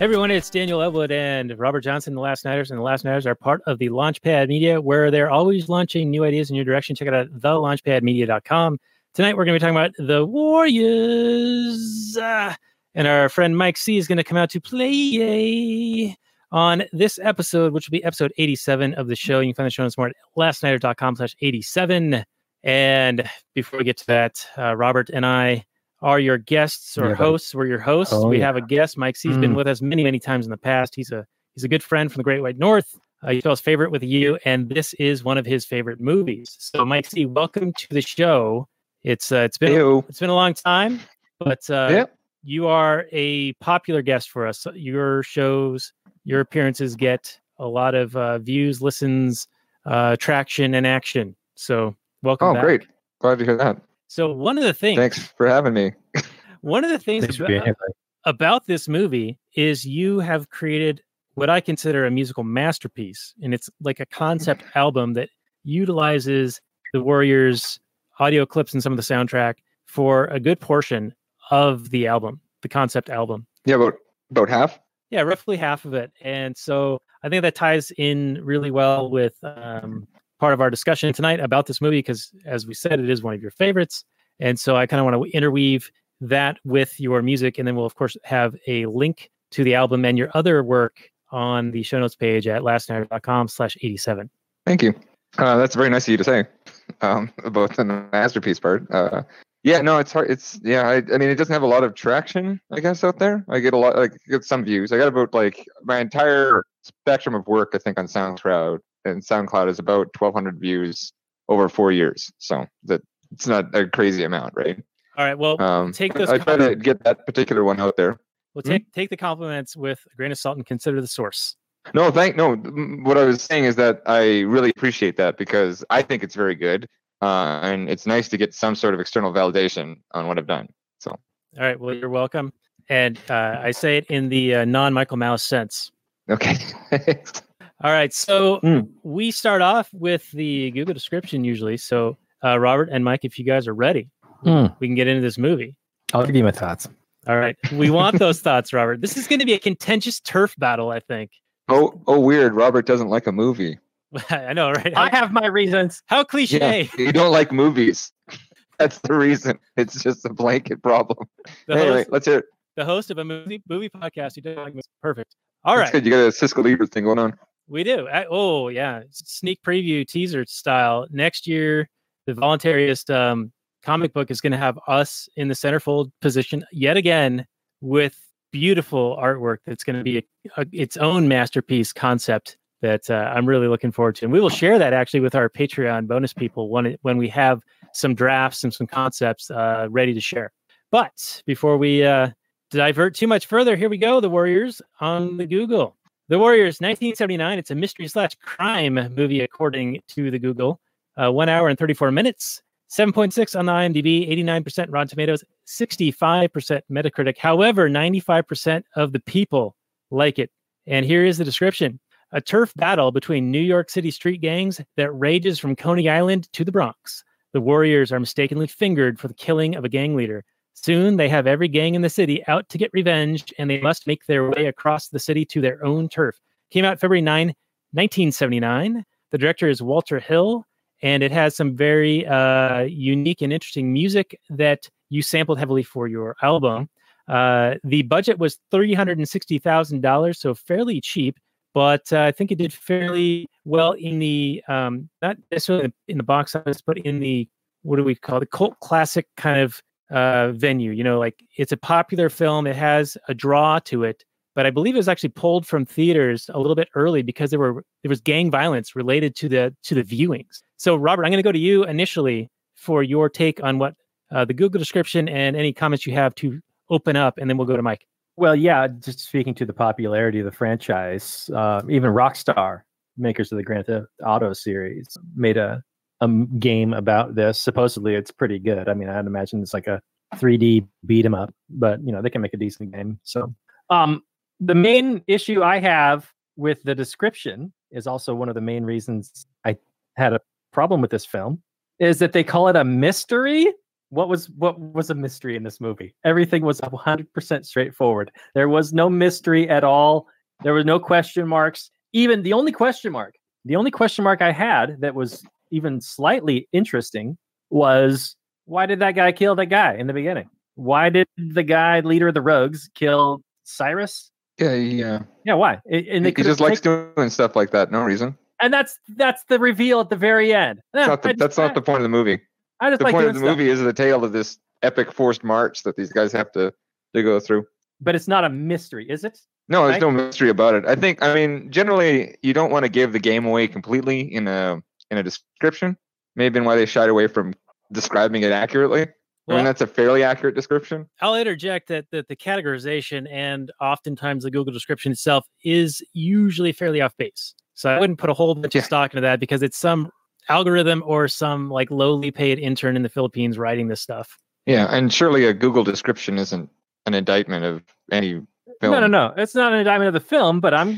Hey everyone, it's Daniel Evelyn and Robert Johnson, the Last Nighters, and the Last Nighters are part of the Launchpad Media, where they're always launching new ideas in your direction. Check it out at thelaunchpadmedia.com. Tonight we're going to be talking about the Warriors, uh, and our friend Mike C is going to come out to play on this episode, which will be episode 87 of the show. You can find the show notes more at lastnighters.com slash 87. And before we get to that, uh, Robert and I are your guests or Yeah, hosts. We're your hosts. Oh, we yeah. have a guest. Mike C has been Mm. with us many, many times in the past. He's a he's a good friend from the Great White North. Uh, he spells favorite with a U, and this is one of his favorite movies. So, Mike C, welcome to the show. It's uh, it's been Ew. it's been a long time, but uh, Yeah. you are a popular guest for us. Your shows, your appearances get a lot of uh, views, listens, uh, traction, and action. So, welcome. Oh, back. great. Glad to hear that. So, one of the things, Thanks for having me. one of the things about- being here. buddy. about this movie is you have created what I consider a musical masterpiece. And it's like a concept album that utilizes the Warriors audio clips and some of the soundtrack for a good portion of the album, the concept album. Yeah, about about half. Yeah, roughly half of it. And so I think that ties in really well with um, part of our discussion tonight about this movie because, as we said, it is one of your favorites. And so I kind of want to interweave that with your music. And then we'll, of course, have a link to the album and your other work on the show notes page at lastnighter.com slash 87. Thank you. Uh, that's very nice of you to say um, about the masterpiece part. Uh, yeah, no, it's hard. It's yeah. I, I mean, it doesn't have a lot of traction, I guess, out there. I get a lot, like, get some views. I got about like my entire spectrum of work. I think on SoundCloud and SoundCloud is about 1,200 views over four years. So that it's not a crazy amount, right? All right. Well, Um, take those I try to get that particular one out there. we'll hmm? take, take the compliments with a grain of salt and consider the source. No, thank no. What I was saying is that I really appreciate that because I think it's very good, uh, and it's nice to get some sort of external validation on what I've done. So All right. Well, you're welcome. And uh, I say it in the uh, non Michael Mouse sense. okay, All right. So Mm. we start off with the Google description usually. So, uh, Robert and Mike, if you guys are ready, Mm. we can get into this movie. I'll give you my thoughts. All right. We want those thoughts, Robert. This is going to be a contentious turf battle, I think. oh oh weird. Robert doesn't like a movie. I know, right? How, I have my reasons. how cliche. Yeah, you don't like movies. That's the reason. It's just a blanket problem. The, anyway, host, let's hear it. the host of a movie movie podcast. You don't like movies. Perfect. All That's right. good. You got a Siskel Ebert thing going on. We do. I- oh, yeah. Sneak preview teaser style. Next year, the voluntariest um, comic book is going to have us in the centerfold position yet again with beautiful artwork that's going to be a, a, its own masterpiece concept that uh, I'm really looking forward to. And we will share that actually with our Patreon bonus people when, it, when we have some drafts and some concepts uh, ready to share. But before we uh, divert too much further, here we go. The Warriors on the Google. The Warriors, 1979. It's a mystery slash crime movie, according to the Google. Uh, one hour and 34 minutes. 7.6 on the IMDb, 89% Rotten Tomatoes, 65% Metacritic. However, 95% of the people like it. And here is the description a turf battle between New York City street gangs that rages from Coney Island to the Bronx. The Warriors are mistakenly fingered for the killing of a gang leader. Soon they have every gang in the city out to get revenge, and they must make their way across the city to their own turf. Came out February 9, 1979. The director is Walter Hill, and it has some very uh, unique and interesting music that you sampled heavily for your album. Uh, the budget was $360,000, so fairly cheap, but uh, I think it did fairly well in the, um, not necessarily in the box office, but in the, what do we call it, the cult classic kind of uh, venue. You know, like it's a popular film, it has a draw to it, but I believe it was actually pulled from theaters a little bit early because there were there was gang violence related to the to the viewings. So, Robert, I'm going to go to you initially for your take on what uh, the Google description and any comments you have to open up, and then we'll go to Mike. Well, yeah, just speaking to the popularity of the franchise, uh, even Rockstar, makers of the Grand Theft Auto series, made a, a game about this. Supposedly, it's pretty good. I mean, I'd imagine it's like a 3D beat 'em up, but you know they can make a decent game. So, um, the main issue I have with the description is also one of the main reasons I had a problem with this film is that they call it a mystery What was what was a mystery in this movie? Everything was 100% straightforward. There was no mystery at all. There was no question marks. Even the only question mark, the only question mark I had that was even slightly interesting was why did that guy kill that guy in the beginning? Why did the guy leader of the Rogues kill Cyrus? Yeah, yeah. Yeah, why? And they He just likes doing stuff like that. No reason. and that's that's the reveal at the very end. That's not the, just- that's not the point of the movie. I just The like point of the stuff. movie is the tale of this epic forced march that these guys have to to go through. but it's not a mystery, is it? No, there's Right? no mystery about it. I think I mean generally you don't want to give the game away completely in a in a description. Maybe been why they shied away from describing it accurately. I mean that's a fairly accurate description. I'll interject that, that the categorization and oftentimes the Google description itself is usually fairly off base. So I wouldn't put a whole bunch Yeah. of stock into that because it's some algorithm or some like lowly paid intern in the Philippines writing this stuff. Yeah, and surely a Google description isn't an indictment of any film. No, no, no. It's not an indictment of the film, but I'm,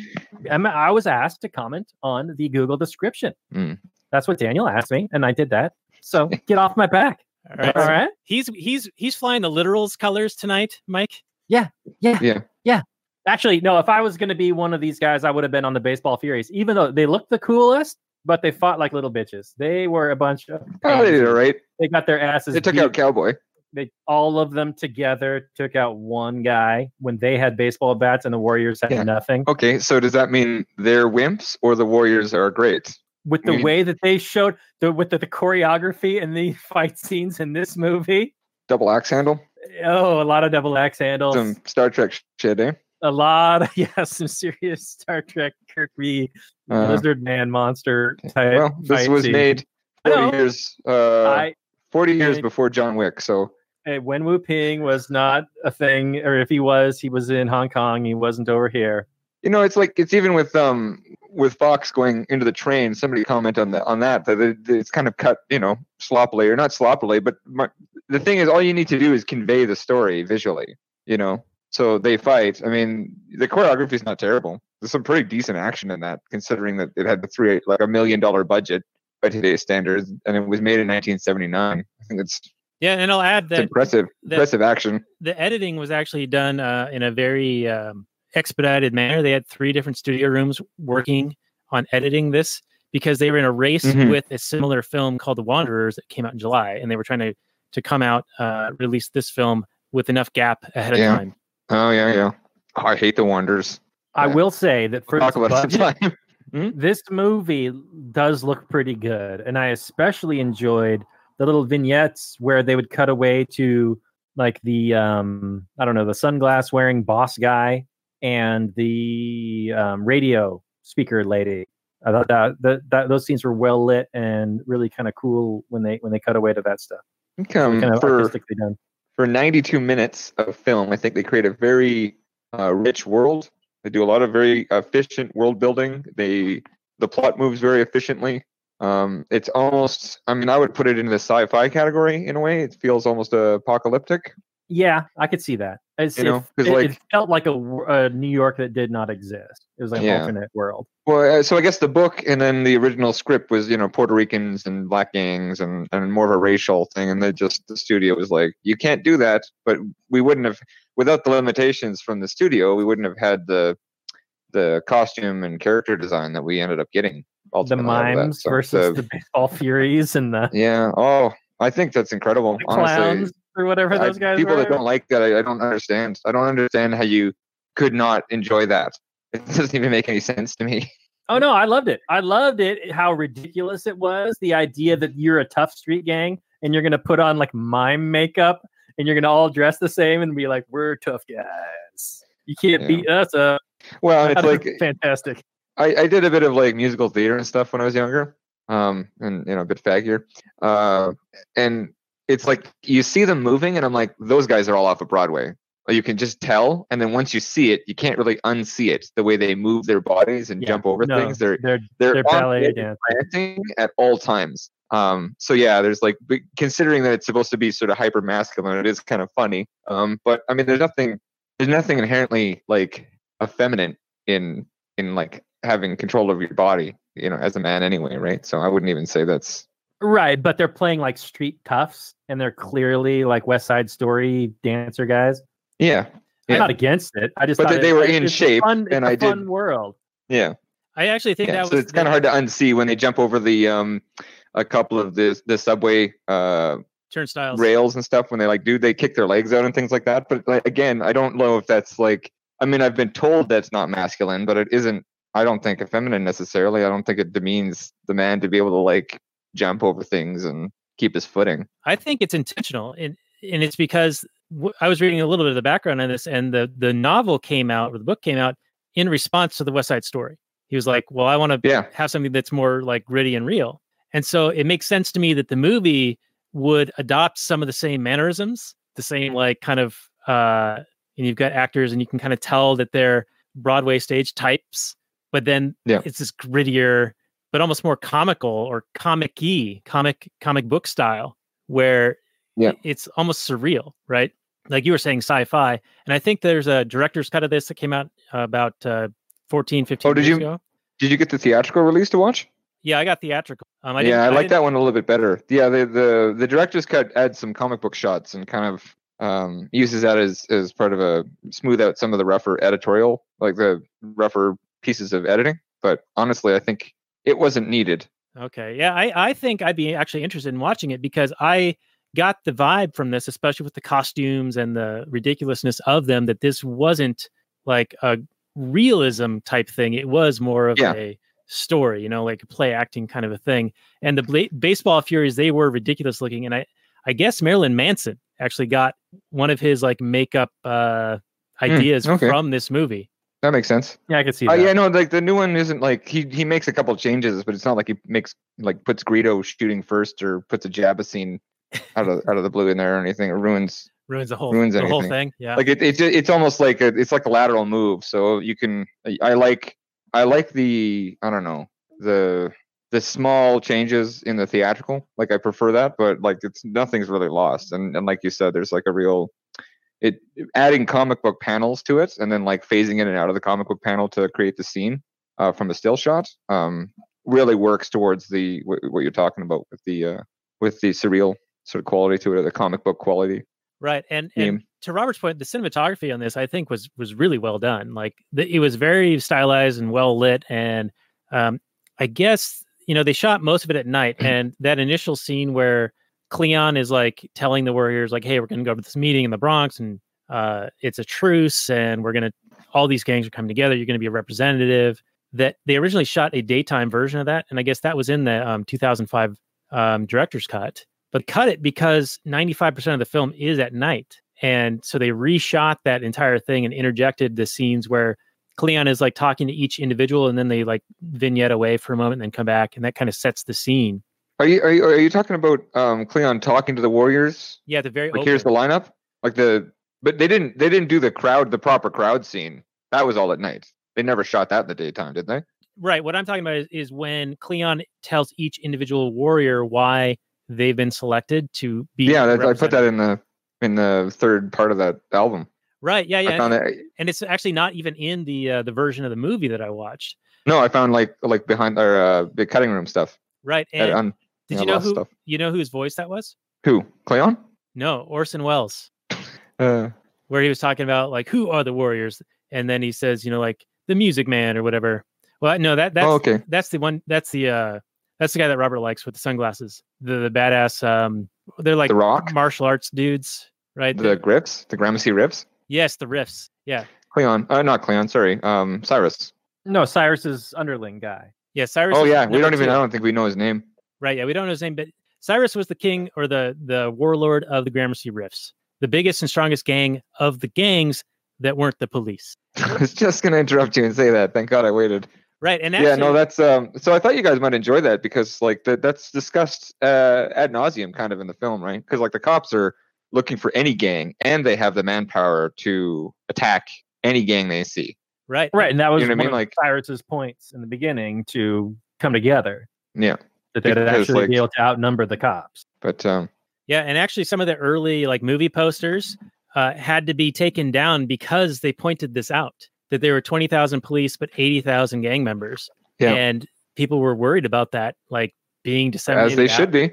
I'm I was asked to comment on the Google description. Mm. That's what Daniel asked me, and I did that. So get off my back. All right. All right. He's he's he's flying the literals colors tonight, Mike. Yeah. Yeah. Yeah. Yeah. Actually, no, if I was going to be one of these guys, I would have been on the Baseball Furies, even though they looked the coolest, but they fought like little bitches. They were a bunch of. Oh, they did it right. They got their asses They took beat. out Cowboy. They all of them together took out one guy when they had baseball bats and the Warriors had Yeah. nothing. Okay, so does that mean they're wimps or the Warriors are great? With the I mean- way that they showed the with the, the choreography and the fight scenes in this movie, Double axe handle? oh, a lot of double axe handles, Some Star Trek shit, eh? a lot of yeah, some serious Star Trek Kirby Uh, lizard man monster type. well, this was scene. made 40 years, uh, I 40 years I- before John Wick. So uh, when Woo-ping was not a thing, or if he was, he was in Hong Kong. He wasn't over here. You know, it's like it's even with um with Fox going into the train. Somebody comment on that on that that it, it's kind of cut, you know, sloppily or not sloppily, but my, the thing is, all you need to do is convey the story visually. You know, so they fight. I mean, the choreography is not terrible. There's some pretty decent action in that, considering that it had the three like a million dollar budget by today's standards, and it was made in 1979. I think it's, Yeah, and I'll add that impressive, that- impressive action. the editing was actually done uh, in a very um, expedited manner. They had three different studio rooms working on editing this because they were in a race Mhm. with a similar film called The Wanderers that came out in July, and they were trying to to come out uh, release this film with enough gap ahead of Yeah. time. Oh yeah, yeah. Oh, I hate the Wanderers. I Yeah. will say that for We'll this budget, sometime. this movie does look pretty good and i especially enjoyed the little vignettes where they would cut away to like the um i don't know the sunglass wearing boss guy and the um, radio speaker lady i thought that, that, that those scenes were well lit and really kind of cool when they when they cut away to that stuff Um, kind of for artistically done for 92 minutes of film, I think they create a very uh, rich world. They do a lot of very efficient world building. They the plot moves very efficiently. Um, it's almost, I mean, I would put it into the sci-fi category in a way. It feels almost apocalyptic. Yeah i could see that it's, You know, it- like- it felt like a new york that did not exist it was like an Yeah. alternate world Well, uh, so I guess the book and then the original script was, you know, Puerto Ricans and black gangs and, and more of a racial thing. And they just, the studio was like, you can't do that. But we wouldn't have, without the limitations from the studio, we wouldn't have had the, the costume and character design that we ended up getting. the mimes So versus the- the baseball furies and the yeah. Oh, I think that's incredible. Honestly, clowns or whatever those guys people were. that don't like that, I, I don't understand. I don't understand how you could not enjoy that. It doesn't even make any sense to me. oh no, I loved it. I loved it. How ridiculous it was. The idea that you're a tough street gang and you're gonna put on like mime makeup and you're gonna all dress the same and be like, "We're tough guys. You can't Yeah. beat us up." Well, it's like fantastic. I, I did a bit of like musical theater and stuff when I was younger, um, and you know a bit faggier, uh, and it's like you see them moving, and I'm like, those guys are all off of Broadway. You can just tell, and then once you see it, you can't really unsee it. The way they move their bodies and Yeah, jump over no, things, they're they're they're, they're ballet dancing at all times. Um, so yeah, there's like considering that it's supposed to be sort of hyper masculine, it is kind of funny. Um, but I mean, there's nothing there's nothing inherently like effeminate in in like having control over your body, you know, as a man anyway, right? So I wouldn't even say that's Right, but they're playing like street toughs, and they're clearly like West Side Story dancer guys. Yeah, I'm not against it. I just But thought they- it- they were like, in it's a shape, fun, it's and a I fun did- world. yeah. I actually think yeah. that so was it's kind of hard to unsee when they jump over the um a couple of the the subway uh turnstiles. rails and stuff when they like do they kick their legs out and things like that. But like, again, I don't know if that's like I mean I've been told that's not masculine, but it isn't. I don't think effeminate necessarily. I don't think it demeans the man to be able to like jump over things and keep his footing. I think it's intentional, and and it's because w- I was reading a little bit of the background on this, and the the novel came out or the book came out in response to the West Side Story. He was like, "Well, I want to Yeah, have something that's more like gritty and real," and so it makes sense to me that the movie would adopt some of the same mannerisms, the same like kind of. uh And you've got actors, and you can kind of tell that they're Broadway stage types, but then Yeah. it's this grittier, but almost more comical or comic-y, comic comic book style, where Yeah. it's almost surreal, right? Like you were saying, sci-fi, and I think there's a director's cut of this that came out uh, about uh, 14, 15 Oh, did you- ago. did you get the theatrical release to watch? Yeah, I got theatrical. Um, I yeah, didn't- I like that one a little bit better. Yeah, the the the director's cut adds some comic book shots and kind of um, uses that as as part of a smooth out some of the rougher editorial, like the rougher pieces of editing. But honestly, I think it wasn't needed. Okay. Yeah, I, I think I'd be actually interested in watching it because I got the vibe from this, especially with the costumes and the ridiculousness of them, that this wasn't like a realism type thing. It was more of Yeah. a story, you know, like play acting kind of a thing. And the bla- baseball furies, they were ridiculous looking. And I, I guess Marilyn Manson actually got one of his like makeup uh, ideas okay. from this movie. That makes sense. Yeah, I can see uh, that. yeah, no, like the new one isn't like he he makes a couple changes, but it's not like he makes like puts Greedo shooting first or puts a Jabba scene out of out of the blue in there or anything. It ruins Ruins the whole Ruins the whole thing. Yeah. like it, it's it's almost like a, it's like a lateral move so you can I- i like i like the i don't know the the small changes in the theatrical like i prefer that but like it's nothing's really lost and and like you said there's like a real it adding comic book panels to it and then like phasing in and out of the comic book panel to create the scene uh, from a still shot um really works towards the what, what you're talking about with the uh with the surreal sort of quality to it or the comic book quality right and and to robert's point the cinematography on this i think was was really well done. Like the, it was very stylized and well lit and um i guess you know they shot most of it at night and that initial scene where cleon is like telling the warriors like hey we're gonna go to this meeting in the bronx and uh it's a truce and we're gonna all these gangs are coming together you're gonna be a representative that they originally shot a daytime version of that and i guess that was in the um 2005 um director's cut but cut it because 95% of the film is at night. And so they reshot that entire thing and interjected the scenes where Cleon is like talking to each individual and then they like vignette away for a moment and then come back. And that kind of sets the scene. Are you are you, are you talking about um Cleon talking to the Warriors? Yeah, the very Like here's the lineup. Like the but they didn't they didn't do the crowd the proper crowd scene. That was all at night. They never shot that in the daytime, did they? right. What I'm talking about is, is when Cleon tells each individual warrior why they've been selected to be. Yeah, that, I put that in the in the third part of that album. Right. Yeah. Yeah. And, and it's actually not even in the uh, the version of the movie that I watched. no, I found like like behind our uh, the cutting room stuff. Right. And un- did yeah, you know who stuff. you know whose voice that was? Who? Cleon? No, Orson Welles. Uh, where he was talking about like who are the warriors and then he says you know like the music man or whatever well no that that's oh, okay. that's the one that's the uh that's the guy that robert likes with the sunglasses the the badass um they're like the Rock? martial arts dudes right The Grips? The Gramercy Riffs. yes the riffs yeah Cleon. Uh, not Cleon, sorry. Um Cyrus. No, Cyrus's underling guy. yeah cyrus Oh yeah, we don't even two. I don't think we know his name. Right yeah we don't know his name but cyrus was the king or the the warlord of the gramercy riffs the biggest and strongest gang of the gangs that weren't the police I was just gonna interrupt you and say that. Thank God I waited. right and actually, yeah, no, that's um. So I thought you guys might enjoy that because like that that's discussed uh, ad nauseum kind of in the film, right? Because like the cops are looking for any gang and they have the manpower to attack any gang they see. right Right, and that was know what I one mean? of Like- Cyrus's points in the beginning to come together. Yeah, That they'd Because, actually like- be able to outnumber the cops. but um, Yeah, and actually, some of the early like movie posters uh, had to be taken down because they pointed this out that there were twenty thousand police but eighty thousand gang members, Yeah. and people were worried about that. Like being disseminated. As they out. should be.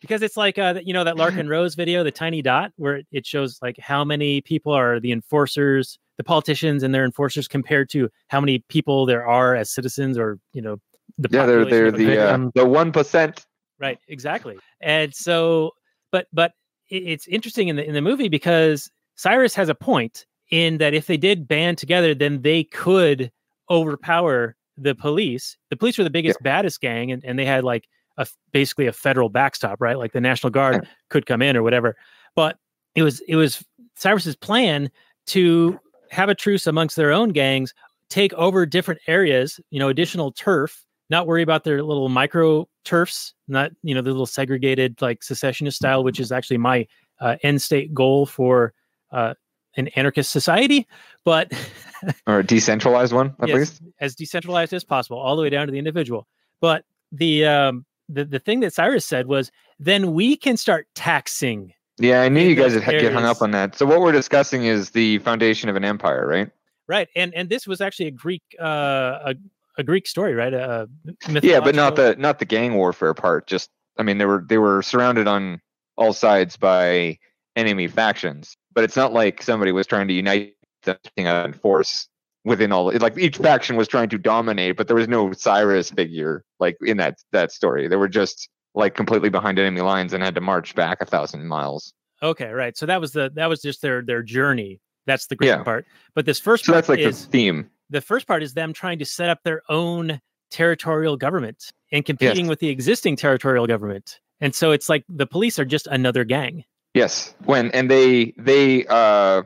because it's like uh, you know that Larken Rose video, the tiny dot, where it shows like how many people are the enforcers, the politicians and their enforcers compared to how many people there are as citizens or you know the Yeah, they're they're the uh, the one percent. right exactly and so but but it's interesting in the in the movie because Cyrus has a point in that if they did band together, then they could overpower the police. The police were the biggest, baddest gang, and, and they had like a basically a federal backstop, right? Like the National Guard could come in or whatever. But it was it was Cyrus's plan to have a truce amongst their own gangs, take over different areas, you know, additional turf, not worry about their little micro turfs, not you know the little segregated like secessionist style, which is actually my uh, end state goal for uh, an anarchist society, but or a decentralized one at Yes, least. as decentralized as possible, all the way down to the individual. But the um, the the thing that Cyrus said was, then we can start taxing. Yeah, I knew you guys would get hung up on that. So what we're discussing is the foundation of an empire, right? Right, and and this was actually a Greek uh, a, a Greek story, right? A, a Yeah, but not the not the gang warfare part. Just I mean, they were they were surrounded on all sides by enemy factions, but it's not like somebody was trying to unite them in force within all. Like each faction was trying to dominate, but there was no Cyrus figure like in that that story. They were just like completely behind enemy lines and had to march back a thousand miles. Okay, right. So that was the that was just their their journey. That's the Greek Yeah. part. But this first So that's like is the theme. The first part is them trying to set up their own territorial government and competing Yes. with the existing territorial government. And so it's like the police are just another gang. Yes, when and they they uh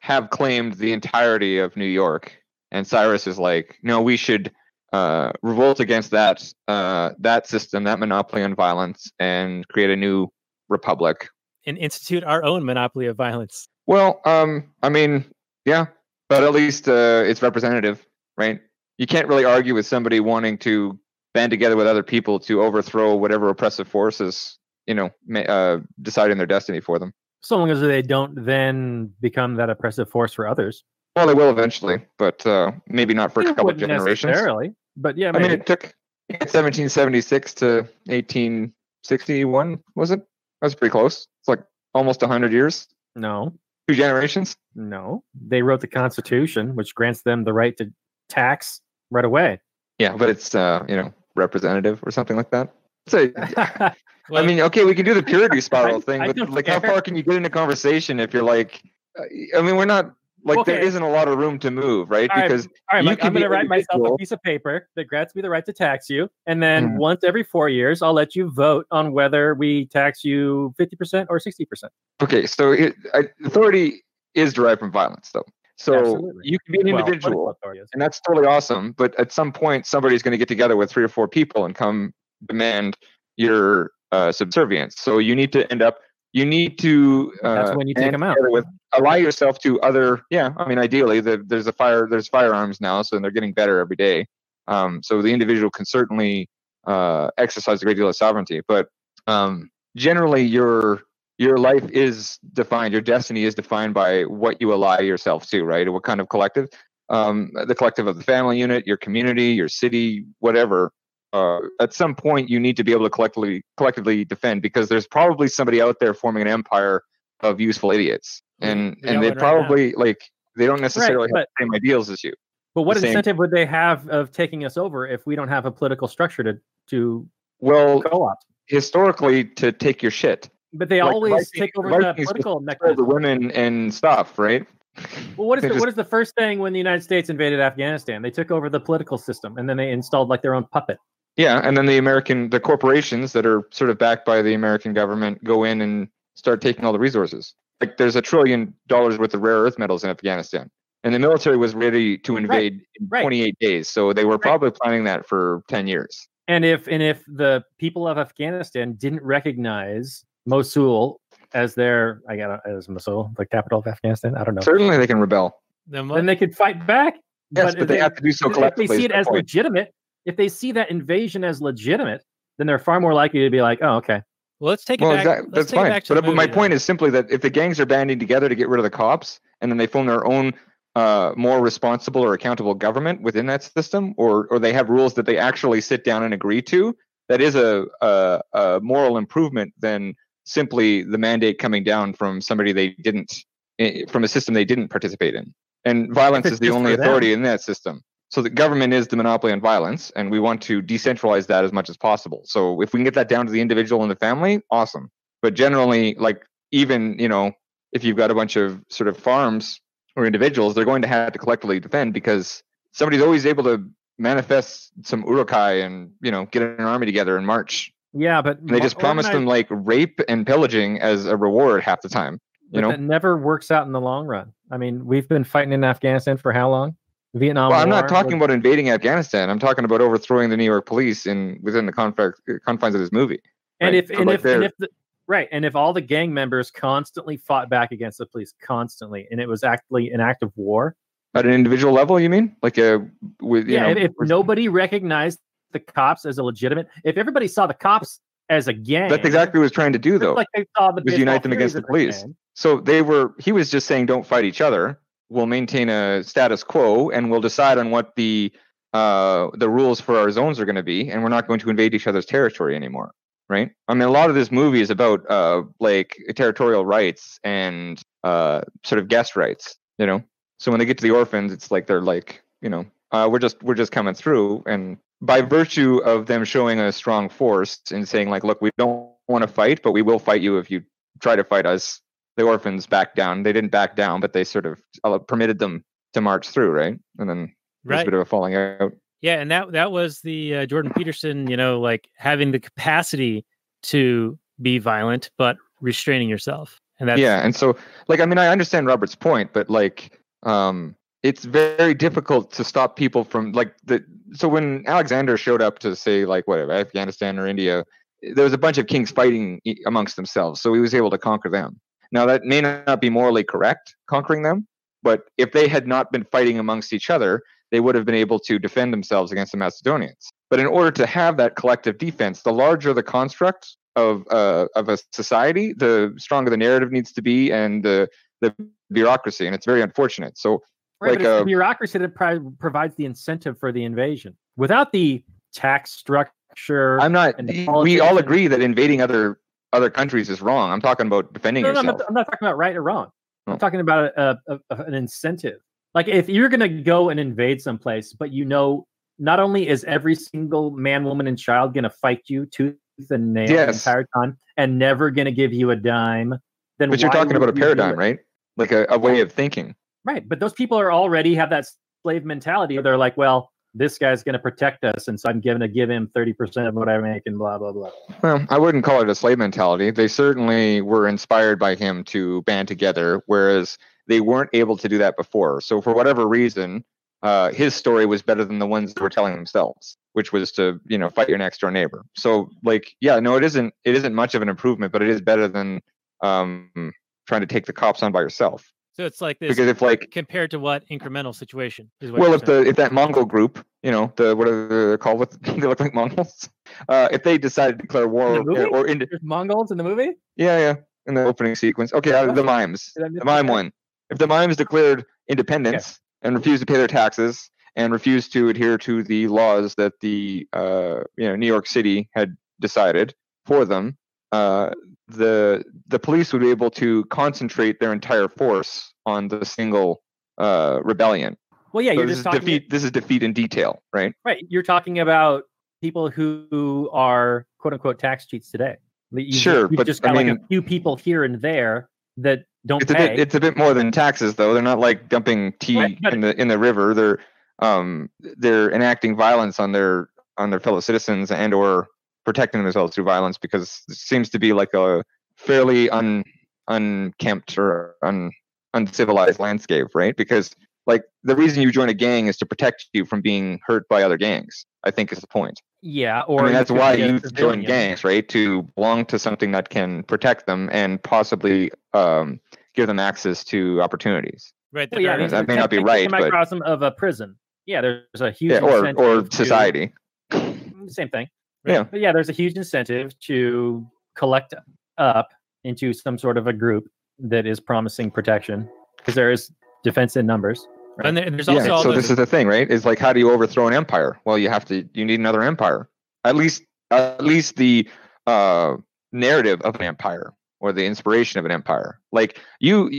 have claimed the entirety of New York, and Cyrus is like, no, we should uh revolt against that uh that system, that monopoly on violence, and create a new republic. and institute our own monopoly of violence. Well, um, I mean, yeah, but at least uh, it's representative, right? You can't really argue with somebody wanting to band together with other people to overthrow whatever oppressive forces, you know, uh, deciding their destiny for them. So long as they don't then become that oppressive force for others. Well, they will eventually, but uh, maybe not for a couple of generations. necessarily, but yeah, I mean, it took 1776 to 1861, was it? That's pretty close. It's like almost 100 years, no, two generations. no. They wrote the Constitution, which grants them the right to tax right away. Yeah, but it's uh, you know representative or something like that. So, I mean, okay, we can do the purity spiral I- thing, but like, how far can you get in a conversation if you're like, uh, I mean, we're not like there Okay. isn't a lot of room to move, right? All Because All right, Mike, I'm going to write myself a piece of paper that grants me the right to tax you. And then Mhm. once every four years, I'll let you vote on whether we tax you 50% or 60%. okay, so it, authority is derived from violence, though. So Absolutely. you can be an individual. is. and that's totally awesome. But at some point, somebody's going to get together with three or four people and come demand your uh, subservience. So you need to end up. You need to. Uh, That's when you take band 'em out. With allow yourself to other. Yeah, I mean, ideally, the, there's a fire. There's firearms now, so they're getting better every day. Um, so the individual can certainly uh, exercise a great deal of sovereignty, but um, generally, your your life is defined. Your destiny is defined by what you ally yourself to, right? What kind of collective um, the collective of the family unit, your community, your city, whatever. Uh, at some point, you need to be able to collectively collectively defend because there's probably somebody out there forming an empire of useful idiots, and got and they right probably like they don't necessarily have but- the same ideals as you. But what the same- incentive would they have of taking us over if we don't have a political structure to, to Well, co-op? historically, to take your shit, But they like, always Vikings- take over Vikings the political control the women and stuff, right? Well, what is the, just, what is the first thing when the United States invaded Afghanistan? They took over the political system and then they installed like their own puppet. Yeah, and then the American, the corporations that are sort of backed by the American government go in and start taking all the resources. Like there's a trillion dollars worth of rare earth metals in Afghanistan, and the military was ready to invade in right. 28 days. So they were probably planning that for 10 years. And if and if the people of Afghanistan didn't recognize Mosul as their I got as Mosul, the capital of Afghanistan, I don't know. Certainly, they can rebel. the Then they could fight back. Yes, but, they, have to do so if collectively. they see it the as point. legitimate, if they see that invasion as legitimate, then they're far more likely to be like, "Oh, okay, well, let's take it well, back. that- let's that's take it fine. back to But, the but my movie, point is simply that if the gangs are banding together to get rid of the cops, and then they form their own uh, more responsible or accountable government within that system, or or they have rules that they actually sit down and agree to, that is a, a, a moral improvement than simply the mandate coming down from somebody they didn't eh, from a system they didn't participate in. And violence is the only for them. authority in that system. So the government is the monopoly on violence, and we want to decentralize that as much as possible. So if we can get that down to the individual and the family, awesome. But generally, like even you know, if you've got a bunch of sort of farms or individuals, they're going to have to collectively defend because somebody's always able to manifest some Uruk-hai and you know get an army together and march. Yeah, but And they just promise them like rape and pillaging as a reward half the time. You know, that never works out in the long run. I mean, we've been fighting in Afghanistan for how long? Vietnam. well, I'm not talking about invading Afghanistan. I'm talking about overthrowing the New York police in within the confines uh, confines of this movie. and right, if so and like if, and if the, right and if all the gang members constantly fought back against the police constantly and it was actually an act of war At an individual level, you mean? Like a with you yeah know, if, if nobody recognized the cops as a legitimate if everybody saw the cops as a gang that's exactly what he was trying to do though. like they saw the was unite them against the police. So they were. He was just saying, "Don't fight each other. We'll maintain a status quo, and we'll decide on what the uh, the rules for our zones are going to be, and we're not going to invade each other's territory anymore." Right? I mean, a lot of this movie is about uh, like territorial rights and uh, sort of guest rights. You know, so when they get to the orphans, it's like they're like, you know, uh, we're just we're just coming through, and by virtue of them showing a strong force and saying like, look, we don't want to fight, but we will fight you if you try to fight us. The orphans backed down. They didn't back down, but they sort of uh, permitted them to march through, right? And then there's a Right. bit of a falling out. Yeah, and that that was the uh, Jordan Peterson, you know, like having the capacity to be violent but restraining yourself. And that's yeah, and so like I mean I understand Robert's point, but like um it's very difficult to stop people from like the so when Alexander showed up to say like whatever Afghanistan or India, there was a bunch of kings fighting amongst themselves, so he was able to conquer them. Now that may not be morally correct conquering them, but if they had not been fighting amongst each other, they would have been able to defend themselves against the Macedonians. But in order to have that collective defense, the larger the construct of uh, of a society, the stronger the narrative needs to be, and the the bureaucracy. And it's very unfortunate. So Right, like uh, the bureaucracy that provides the incentive for the invasion. Without the tax structure, I'm not. We all agree that invading other other countries is wrong. I'm talking about defending no, no, I'm, yourself. not, I'm not talking about right or wrong. Oh. I'm talking about a, a, a- an incentive. Like if you're going to go and invade someplace, but you know, not only is every single man, woman, and child going to fight you tooth and nail the entire time and never going to give you a dime, then but you're talking about a paradigm, right? Like a, a way of thinking. Right. But those people are already have that slave mentality. They're like, well, this guy's going to protect us, and so I'm going to give him 30% of what I make, and blah blah blah. Well, I wouldn't call it a slave mentality. They certainly were inspired by him to band together, whereas they weren't able to do that before. So, for whatever reason, uh, his story was better than the ones they were telling themselves, which was to you know fight your next door neighbor. So, like, yeah, no, it isn't. It isn't much of an improvement, but it is better than um, trying to take the cops on by yourself. So it's like this Because if like compared to what incremental situation is what well, you're if the if that Mongol group, you know, the what are they called? What they look like Mongols. Uh, if they decided to declare war In the movie? or, or into There's Mongols in the movie. yeah, yeah, in the opening sequence. Okay, uh, the mimes, Did I miss the mime that? one. If the mimes declared independence and refused to pay their taxes and refused to adhere to the laws that the uh, you know New York City had decided for them, uh, the the police would be able to concentrate their entire force on the single uh, rebellion. Well, yeah, So you're this just is talking. defeat. This is defeat in detail, right? Right. You're talking about people who are quote unquote tax cheats today. You, Sure, you've but, just I got like mean- a few people here and there that don't It's a pay. bit. It's a bit more than taxes, though. They're not like dumping tea Right, in the in the river. They're um they're enacting violence on their on their fellow citizens and or protecting themselves through violence because it seems to be like a fairly un unkempt or un uncivilized landscape, right? Because like the reason you join a gang is to protect you from being hurt by other gangs. I think is the point. yeah, or I mean, that's why you join gangs, right? To belong to something that can protect them and possibly um, give them access to opportunities. right Well, yeah, there I are- mean, that may not be take right, the but- microcosm of a prison. Yeah, there's a huge Yeah, or or incentive to- society. same thing. Yeah. But yeah, there's a huge incentive to collect up into some sort of a group that is promising protection because there is defense in numbers. right? and there- there's also Yeah. all So those, this is the thing, right? Is like how do you overthrow an empire? Well, you have to. You need another empire. At least at least the uh, narrative of an empire or the inspiration of an empire. Like you,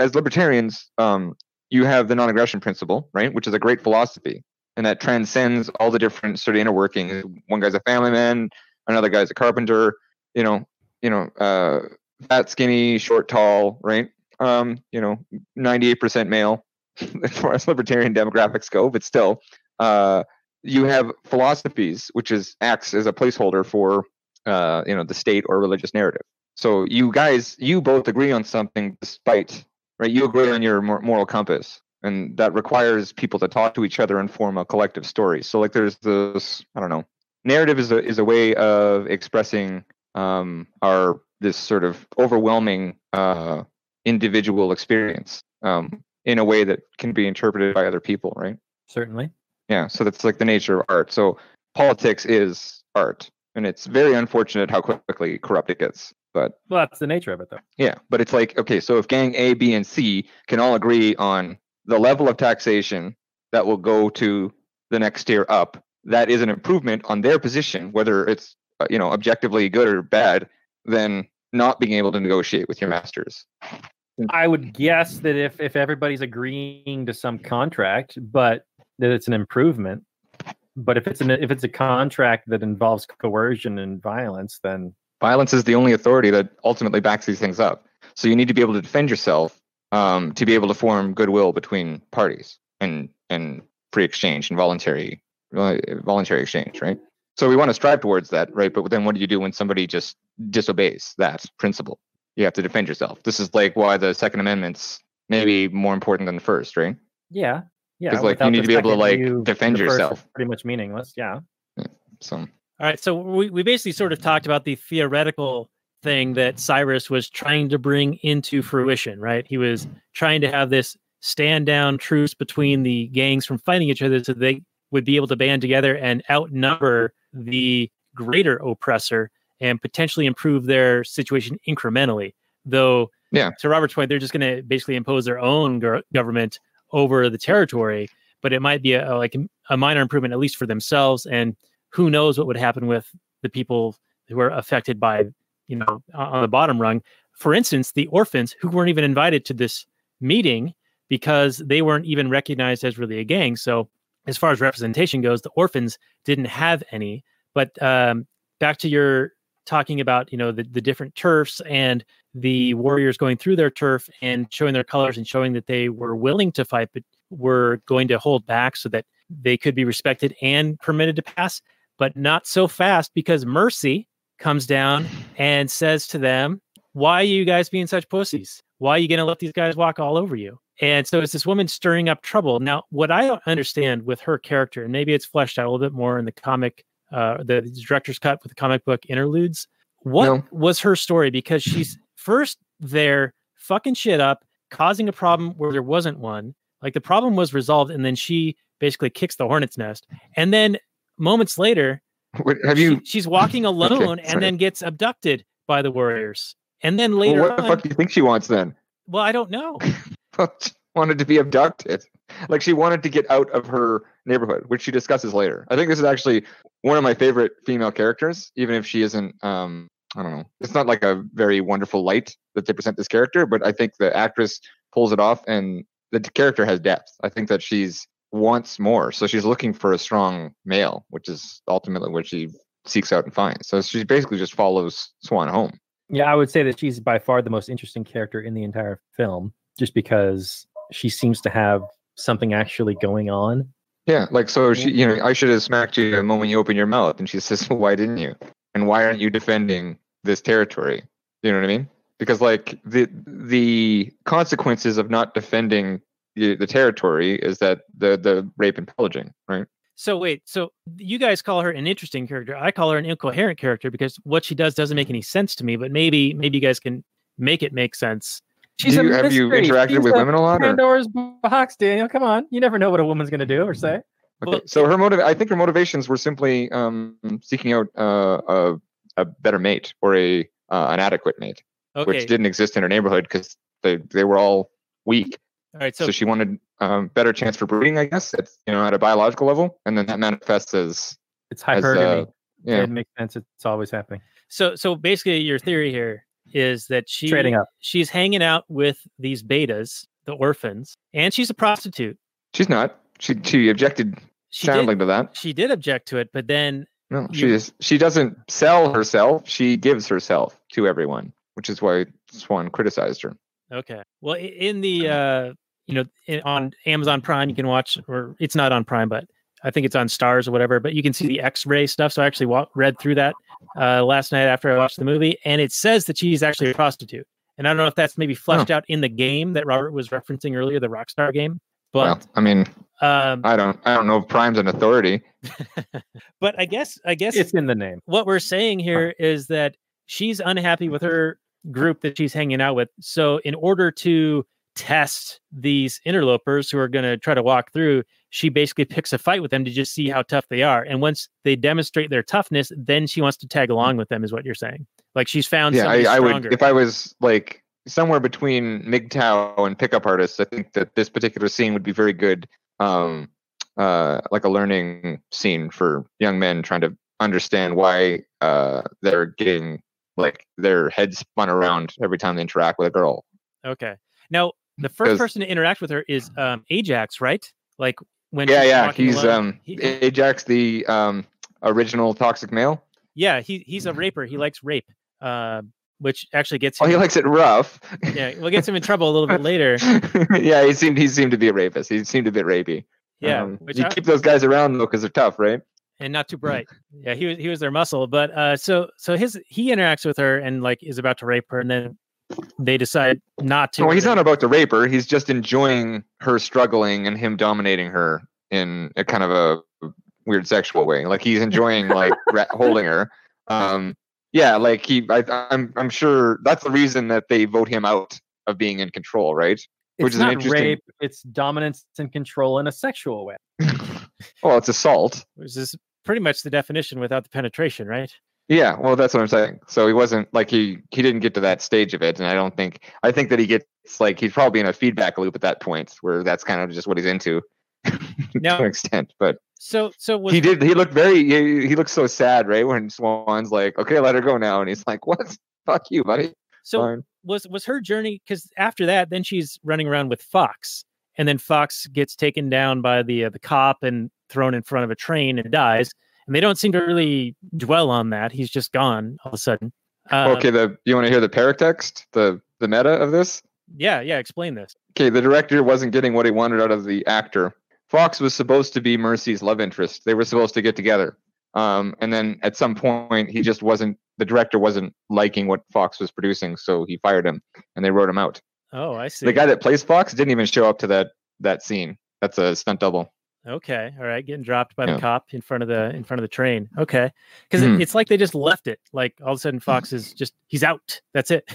as libertarians, um, you have the non-aggression principle, right, which is a great philosophy, and that transcends all the different sort of inner workings. One guy's a family man, another guy's a carpenter. You know, you know, uh, fat, skinny, short, tall, right? Um, you know, ninety-eight percent male as far as libertarian demographics go, but still, uh, you have philosophies, which is acts as a placeholder for uh, you know the state or religious narrative. So you guys, you both agree on something despite right. You agree on your moral compass, and that requires people to talk to each other and form a collective story. So like there's this I don't know narrative is a is a way of expressing um, our this sort of overwhelming uh, individual experience um, in a way that can be interpreted by other people, right? Certainly. Yeah. So that's like the nature of art. So politics is art, and it's very unfortunate how quickly corrupt it gets. But well, that's the nature of it, though. Yeah, but it's like okay, so if gang A, B, and C can all agree on the level of taxation that will go to the next tier up, that is an improvement on their position, whether it's uh, you know objectively good or bad, than not being able to negotiate with your masters. I would guess that if if everybody's agreeing to some contract, but that it's an improvement. But if it's an if it's a contract that involves coercion and violence, then violence is the only authority that ultimately backs these things up. So you need to be able to defend yourself um, to be able to form goodwill between parties and and free exchange and voluntary uh, voluntary exchange, right? So we want to strive towards that, right? But then what do you do when somebody just disobeys that principle? You have to defend yourself. This is like why the Second Amendment's maybe more important than the first, right? Yeah, yeah. Because like you need to be able to like you, defend yourself. Pretty much meaningless. Yeah. yeah. So. All right. So we we basically sort of talked about the theoretical thing that Cyrus was trying to bring into fruition, right? He was trying to have this stand down truce between the gangs from fighting each other so they would be able to band together and outnumber the greater oppressor and potentially improve their situation incrementally. Though, yeah, to Robert's point, they're just going to basically impose their own go- government over the territory, but it might be a, like a minor improvement, at least for themselves. And who knows what would happen with the people who are affected by, you know, on the bottom rung. For instance, the orphans who weren't even invited to this meeting because they weren't even recognized as really a gang. So as far as representation goes, the orphans didn't have any. But um, back to your talking about, you know, the, the different turfs and the warriors going through their turf and showing their colors and showing that they were willing to fight, but were going to hold back so that they could be respected and permitted to pass, but not so fast because Mercy comes down and says to them, Why are you guys being such pussies? Why are you going to let these guys walk all over you? And so it's this woman stirring up trouble. Now, what I don't understand with her character, and maybe it's fleshed out a little bit more in the comic, uh, the director's cut with the comic book interludes. What no. was her story? Because she's first there fucking shit up, causing a problem where there wasn't one. Like the problem was resolved, and then she basically kicks the hornet's nest. And then moments later, Have you? She, she's walking alone okay, and then gets abducted by the warriors. And then later, well, what the on, fuck do you think she wants then? Well, I don't know. she wanted to be abducted. Like she wanted to get out of her neighborhood, which she discusses later. I think this is actually one of my favorite female characters, even if she isn't. Um, I don't know. It's not like a very wonderful light that they present this character, but I think the actress pulls it off, and the character has depth. I think that she's wants more, so she's looking for a strong male, which is ultimately what she seeks out and finds. So she basically just follows Swan home. Yeah, I would say that she's by far the most interesting character in the entire film just because she seems to have something actually going on. Yeah, like so she you know, I should have smacked you the moment you open your mouth and she says, well, why didn't you? And why aren't you defending this territory? You know what I mean? Because like the the consequences of not defending the, the territory is that the the rape and pillaging, right? So wait, so you guys call her an interesting character. I call her an incoherent character because what she does doesn't make any sense to me. But maybe maybe you guys can make it make sense. She's you, have you interacted She's with women a lot? Pandora's or? box, Daniel. Come on, you never know what a woman's going to do or say. Okay. Well, so her motive, I think her motivations were simply um, seeking out uh, a, a better mate or a uh, an adequate mate, okay. which didn't exist in her neighborhood because they they were all weak. All right, so, so she wanted um, better chance for breeding, I guess, at you know at a biological level, and then that manifests as it's hypergamy. As, uh, Yeah. It makes sense. It's always happening. So so basically, your theory here is that she Trading up. she's hanging out with these betas, the orphans, and she's a prostitute. She's not. She she objected She soundly did, to that. she did object to it, but then No, You- she is. She doesn't sell herself. She gives herself to everyone, which is why Swan criticized her. okay. Well, in the uh, you know, on Amazon Prime, you can watch, or it's not on Prime, but I think it's on Stars or whatever. But you can see the X-ray stuff. So I actually wa- read through that uh, last night after I watched the movie, and it says that she's actually a prostitute. And I don't know if that's maybe fleshed out in the game that Robert was referencing earlier, the Rockstar game. well, I mean, um, I don't. I don't know if Prime's an authority. but I guess I guess It's in the name. what we're saying here is that she's unhappy with her group that she's hanging out with. So, in order to test these interlopers who are going to try to walk through, she basically picks a fight with them to just see how tough they are. And once they demonstrate their toughness, then she wants to tag along with them, is what you're saying. Like she's found Yeah, I, I would. If I was like somewhere between MGTOW and pickup artists, I think that this particular scene would be very good. Um, uh, like a learning scene for young men trying to understand why uh they're getting like their heads spun around every time they interact with a girl. okay. Now, the first person to interact with her is um, Ajax, right? Like when Yeah, yeah. He's alone. um He- Ajax, the um original toxic male. yeah, he, he's a raper. He likes rape, uh, which actually gets Oh, he likes it rough. yeah, well, gets him in trouble a little bit later. yeah, he seemed he seemed to be a rapist. He seemed a bit rapey. Yeah, Um, you I- keep those guys around though because they're tough, right? and not too bright. Yeah, he was he was their muscle, but uh, so so his he interacts with her and like is about to rape her, and then they decide not to. No, he's not about to rape her. He's just enjoying her struggling and him dominating her in a kind of a weird sexual way. Like he's enjoying like ra- holding her. Um, yeah, like he. I, I'm. I'm sure that's the reason that they vote him out of being in control, right? Which It's is an not interesting- rape. It's dominance and control in a sexual way. Well, it's assault. which is pretty much the definition without the penetration, right? Yeah, well, that's what I'm saying. So he wasn't like he he didn't get to that stage of it, and I don't think I think that he gets like he's probably in a feedback loop at that point where that's kind of just what he's into Now- to an extent. But So so was he did he looked very he, he looked so sad, right? When Swan's like, "Okay, let her go now," and he's like, "What? Fuck you, buddy." so Fine. was was her journey because after that, then she's running around with Fox, and then Fox gets taken down by the uh, the cop and thrown in front of a train and dies. And they don't seem to really dwell on that. He's just gone all of a sudden. Uh, okay, the you want to hear the paratext, the the meta of this? Yeah, yeah. Explain this. Okay, the director wasn't getting what he wanted out of the actor. Fox was supposed to be Mercy's love interest. They were supposed to get together. Um, and then at some point, he just wasn't. The director wasn't liking what Fox was producing, so he fired him, and they wrote him out. Oh, I see. The guy that plays Fox didn't even show up to that that scene. That's a stunt double. Okay, all right, getting dropped by the cop in front of the in front of the train. Okay, because Mhm. it's like they just left it. Like all of a sudden, Fox is just he's out. That's it.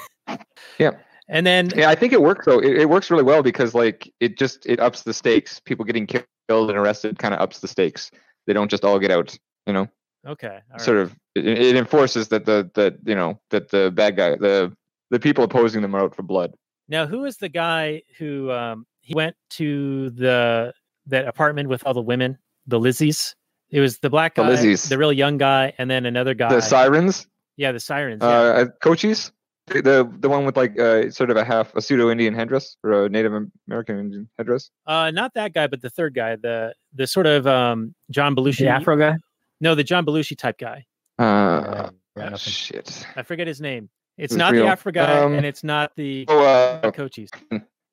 Yeah. and then Yeah, I think it works though. It, it works really well because like it just it ups the stakes. People getting killed and arrested kind of ups the stakes. They don't just all get out. You know. okay, all right. sort of it, it enforces that the that you know that the bad guy the the people opposing them are out for blood Now, who is the guy who um he went to the that apartment with all the women, the Lizzies? It was the black guy, The guy, Lizzies. the real young guy, and then another guy. the sirens yeah, the sirens. yeah. uh Cochise the the the one with like uh sort of a half a pseudo indian headdress or a native american indian headdress Uh, not that guy, but the third guy, the the sort of um John Belushi. The Afro guy. No, the John Belushi type guy. uh Yeah, ah, shit I forget his name. It's Who's not real? the Afro guy, Um, and it's not the oh uh Cochise.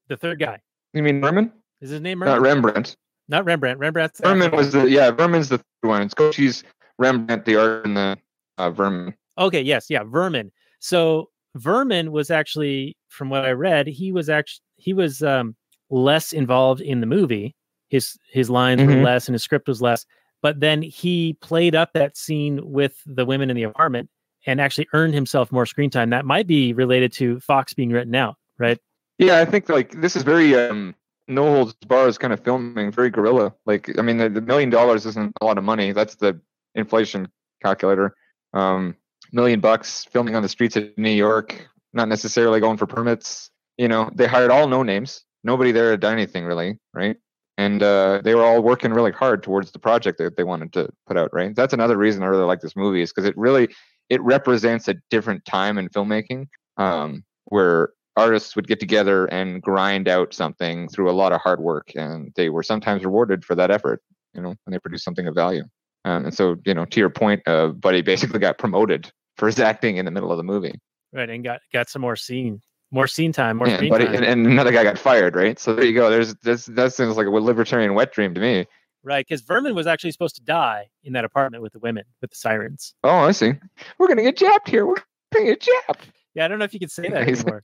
The third guy you mean Vermin? is his name. not Rembrandt? Not Rembrandt. Rembrandt's the vermin was the yeah vermin's the third one it's Cochise rembrandt the art and the uh vermin Okay, yes, yeah, Vermin. So Vermin was actually, from what I read, he was actually he was um, less involved in the movie. His his lines were Mhm. less, and his script was less. But then he played up that scene with the women in the apartment and actually earned himself more screen time. That might be related to Fox being written out, right? Yeah, I think like this is very um no holds bars kind of filming, very guerrilla. Like I mean the, the million dollars isn't a lot of money. That's the inflation calculator. Um million bucks filming on the streets of New York, not necessarily going for permits. You know, they hired all no names. Nobody there had done anything really, right? and uh, they were all working really hard towards the project that they wanted to put out. Right. That's another reason I really like this movie is because it really it represents a different time in filmmaking um, where artists would get together and grind out something through a lot of hard work, and they were sometimes rewarded for that effort. You know, when they produced something of value. Um, and so, you know, to your point, uh, Buddy basically got promoted for his acting in the middle of the movie. Right, and got got some more scene, more scene time, more Yeah, screen Buddy, time. and, and another guy got fired, right? So there you go. There's this that sounds like a libertarian wet dream to me. Right, because Vermin was actually supposed to die in that apartment with the women, with the sirens. Oh, I see. We're gonna get jabbed here. We're gonna get jabbed. Yeah, I don't know if you could say that He's- anymore.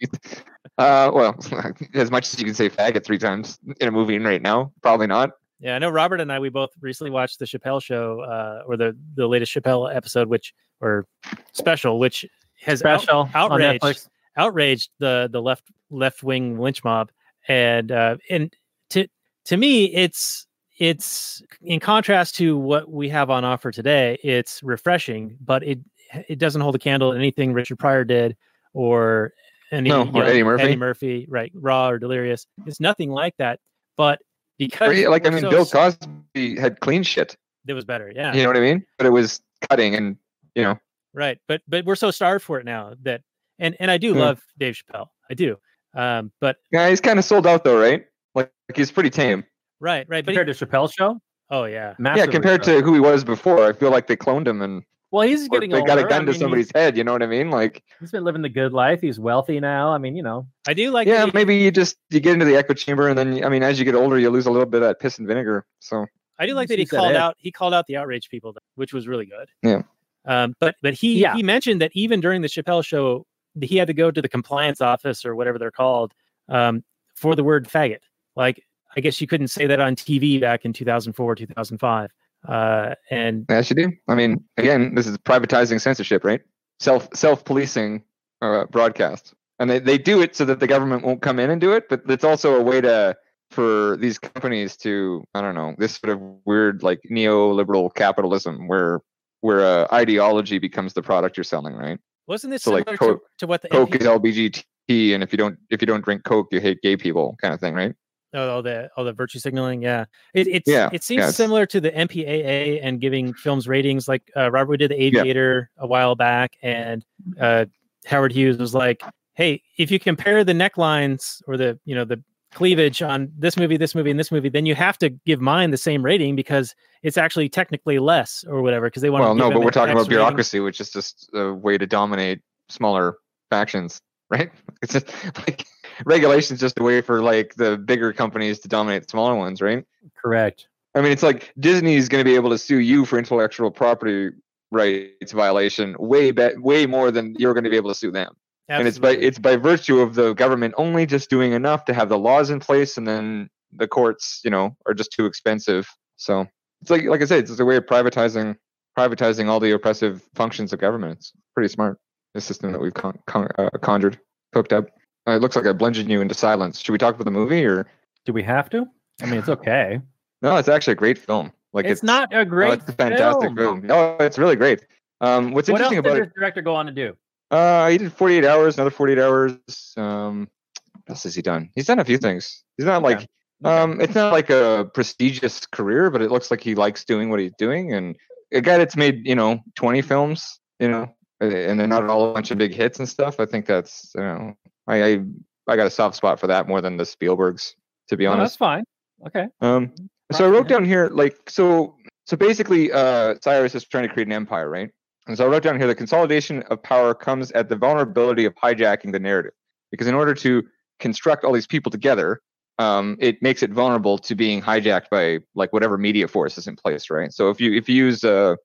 uh, well, as much as you can say faggot three times in a movie right now, probably not. Yeah, I know Robert and I we both recently watched the Chappelle show, uh, or the the latest Chappelle episode, which or special, which has Special on outraged outraged the the left left wing lynch mob, and uh, and to to me it's it's in contrast to what we have on offer today. It's refreshing, but it it doesn't hold a candle to anything Richard Pryor did or any No, you or know, Eddie Murphy. Eddie Murphy, right? Raw or Delirious. It's nothing like that, but because Or, yeah, like I mean, so Bill Cosby had clean shit. it was better, yeah. You know what I mean? But it was cutting, and you know, Right. But but we're so starved for it now that and and I do Yeah. love Dave Chappelle. I do. Um but yeah, he's kind of sold out though, right? Like, like he's pretty tame. right, right. But he- compared to Chappelle's show. oh yeah. Massively yeah, compared so. to who he was before, I feel like they cloned him and well, he's or getting they got a older. gun I to mean, somebody's head. You know what I mean? Like, He's, he's been living the good life. He's wealthy now. I mean, you know, I do like yeah, he- maybe you just you get into the echo chamber, and then I mean, as you get older, you lose a little bit of that piss and vinegar. So I do like that he He's that called out he called out the outrage people, which was really good. Yeah. Um, but but he Yeah. he mentioned that even during the Chappelle show, he had to go to the compliance office or whatever they're called um, for the word faggot. Like I guess you couldn't say that on TV back in 2004, 2005. Uh, and Yes, you do. I mean, again, this is privatizing censorship, right? Self self policing uh, broadcast, and they, they do it so that the government won't come in and do it. But it's also a way to for these companies to I don't know this sort of weird like neoliberal capitalism where where uh, ideology becomes the product you're selling, right? wasn't this So, like, similar Coke- to, to what the Coke MP is LBGT, and if you don't if you don't drink Coke, you hate gay people, kind of thing, right? Oh, all the all the virtue signaling, yeah. It it's Yeah, it seems yeah, it's- similar to the MPAA and giving films ratings. Like uh, Robert we did the Aviator a while back, and uh, Howard Hughes was like, "Hey, if you compare the necklines or the you know the cleavage on this movie, this movie, and this movie, then you have to give mine the same rating because it's actually technically less or whatever. Because they want Well, no, but we're talking about rating. bureaucracy, which is just a way to dominate smaller factions, right? It's just like regulation is just a way for like the bigger companies to dominate the smaller ones, right? correct. I mean, it's like Disney is going to be able to sue you for intellectual property rights violation way be- way more than you're going to be able to sue them. And it's by it's by virtue of the government only just doing enough to have the laws in place, and then the courts, you know, are just too expensive. So it's like like I said, it's just a way of privatizing privatizing all the oppressive functions of government. It's pretty smart. The system that we've con- con- uh, conjured, cooked up. Uh, it looks like I bludgeoned you into silence. Should we talk about the movie or Do we have to? I mean, it's okay. no? It's actually a great film. Like it's, not a oh, great. it's a fantastic film. film. No, it's really great. Um, what's What else interesting did about it? this director go on to do? Uh, he did 48 hours, another 48 hours. Um, what else has he done? He's done a few things. He's not Okay. like, um, it's not like a prestigious career, but it looks like he likes doing what he's doing. And a guy that's made, you know, 20 films, you know, uh, and they're not all a bunch of big hits and stuff. I think that's, you know, I, I, I got a soft spot for that more than the Spielbergs, to be No, that's fine. Okay. Um, so I wrote down here, like, so, so basically, uh, Cyrus is trying to create an empire, right? And so I wrote down here the consolidation of power comes at the vulnerability of hijacking the narrative, because in order to construct all these people together, um, it makes it vulnerable to being hijacked by like whatever media force is in place, right? So if you if you use uh,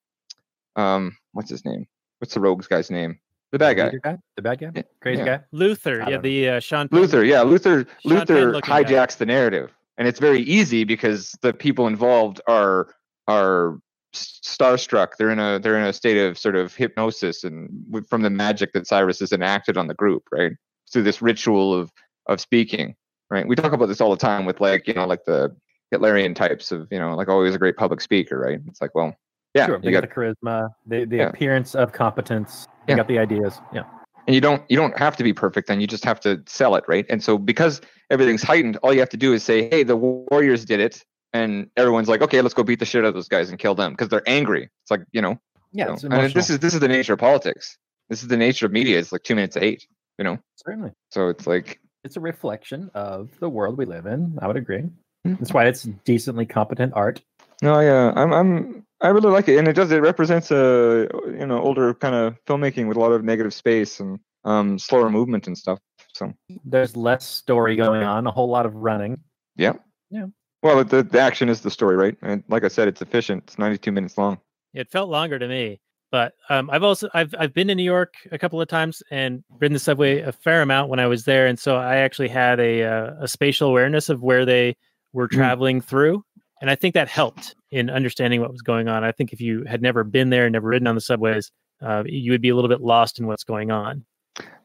um, what's his name? What's the rogues guy's name? The bad guy. guy, the bad guy, Yeah, crazy yeah. guy. Luther, yeah, the uh, Sean Penn- Luther, yeah, Luther. Sean Luther looking guy. hijacks the narrative, and it's very easy because the people involved are are starstruck. They're in a they're in a state of sort of hypnosis, and from the magic that Cyrus has enacted on the group, right? Through this ritual of of speaking, right? We talk about this all the time with like you know like the Hitlerian types of you know like always a great public speaker, right? It's like well, yeah, sure. you They got got the charisma, the, the Yeah. appearance of competence. They Yeah. got the ideas. Yeah. and you don't you don't have to be perfect then you just have to sell it right and so because everything's heightened all you have to do is say hey the warriors did it and everyone's like, okay, let's go beat the shit out of those guys and kill them because they're angry. It's like you know, Yeah, you know, and this is this is the nature of politics. This is the nature of media. It's like two minutes to eight. You know, certainly. so it's like It's a reflection of the world we live in. I would agree. Mhm. That's why it's decently competent art. no, yeah, I'm I'm I really like it, and it does it represents a you know older kind of filmmaking with a lot of negative space and um slower movement and stuff. So There's less story going on, a whole lot of running. Yeah. Yeah. Well, the the action is the story, right? And like I said, it's efficient. It's 92 minutes long. It felt longer to me, but um, I've also I've I've been to New York a couple of times and ridden the subway a fair amount when I was there, and so I actually had a uh, a spatial awareness of where they were Mm. traveling through, and I think that helped in understanding what was going on. I think if you had never been there, never ridden on the subways, uh, you would be a little bit lost in what's going on.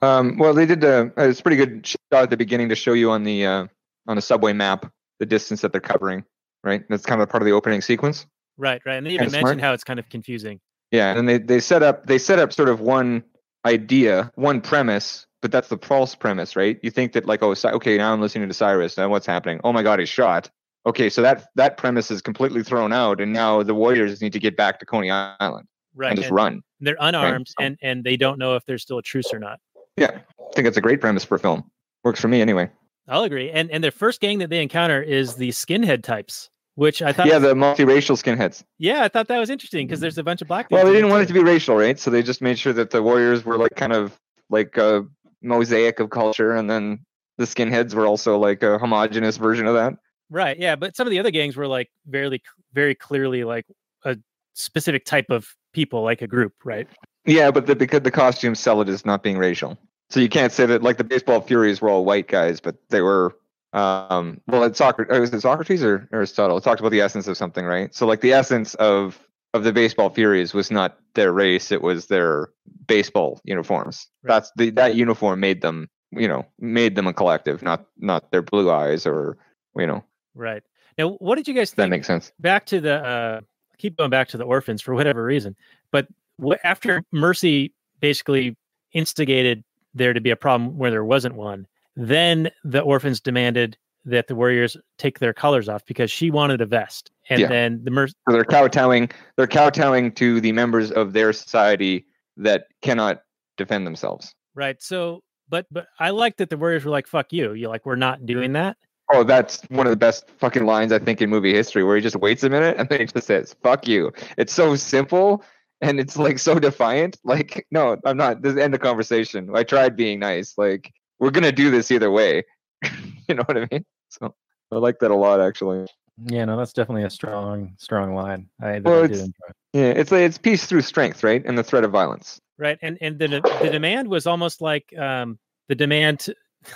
Um, well, they did a it's pretty good shot at the beginning to show you on the uh, on the subway map the distance that they're covering. Right, that's kind of part of the opening sequence. Right, right, and they even mentioned how it's kind of confusing. Yeah, and they they set up they set up sort of one idea, one premise, but that's the false premise, right? You think that like oh, okay, now I'm listening to Cyrus, now what's happening? Oh my God, he's shot. Okay, so that that premise is completely thrown out, and now the Warriors need to get back to Coney Island Right, and just and run. they're unarmed, so- and and they don't know if there's still a truce or not. Yeah, I think it's a great premise for a film. Works for me anyway. I'll agree. And and their first gang that they encounter is the skinhead types, which I thought Yeah, was- the multiracial skinheads. yeah, I thought that was interesting because there's a bunch of black. Well, they didn't want it to be racial, right? So they just made sure that the Warriors were like kind of like a mosaic of culture, and then the skinheads were also like a homogenous version of that. Right. Yeah, but some of the other gangs were like very very clearly like a specific type of people, like a group, right? Yeah, but the, because the costumes sell it as not being racial, so you can't say that like the baseball Furies were all white guys, but they were. Um, well, it's Socrates. Was it Socrates or Aristotle? It talked about the essence of something, right? So, like the essence of of the baseball Furies was not their race; it was their baseball uniforms. Right. That's the that uniform made them, you know, made them a collective, not not their blue eyes or you know. Right. Now, what did you guys think? that makes sense. back to the uh keep going back to the orphans for whatever reason but wh- after mercy basically instigated there to be a problem where there wasn't one then the orphans demanded that the warriors take their colors off because she wanted a vest and Yeah. then the mercy So they're kowtowing. They're kowtowing to the members of their society that cannot defend themselves. right so but but i like that the warriors were like fuck you you're like we're not doing that Oh, that's one of the best fucking lines I think in movie history, where he just waits a minute and then he just says "fuck you." It's so simple and it's like so defiant. Like, no, I'm not. This end the conversation. I tried being nice. Like, we're gonna do this either way. you know what I mean? So I like that a lot, actually. Yeah, no, that's definitely a strong, strong line. I, Well, I it's- enjoy. Yeah, it's like it's peace through strength, right? And the threat of violence. right and and the the demand was almost like um the demand to-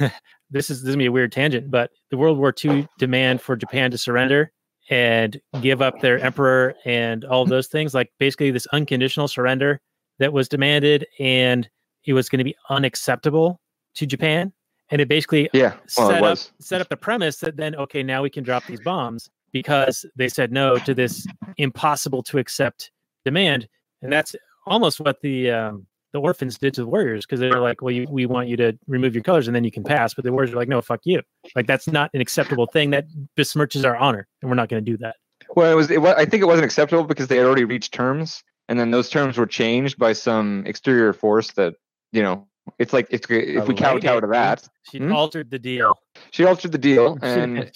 this is this is gonna be a weird tangent but the world war ii demand for japan to surrender and give up their emperor and all those things like basically this unconditional surrender that was demanded and it was going to be unacceptable to japan. And it basically Yeah, well, set up set up the premise that then okay now we can drop these bombs because they said no to this impossible to accept demand. And that's almost what the um, the orphans did to the warriors because they're like well you, we want you to remove your colors and then you can pass but the warriors are like no fuck you like that's not an acceptable thing that besmirches our honor and we're not going to do that Well, it was, it was. I think it wasn't acceptable because they had already reached terms, and then those terms were changed by some exterior force that you know. It's like if, if we kowtow to that, she Hmm? altered the deal she altered the deal, and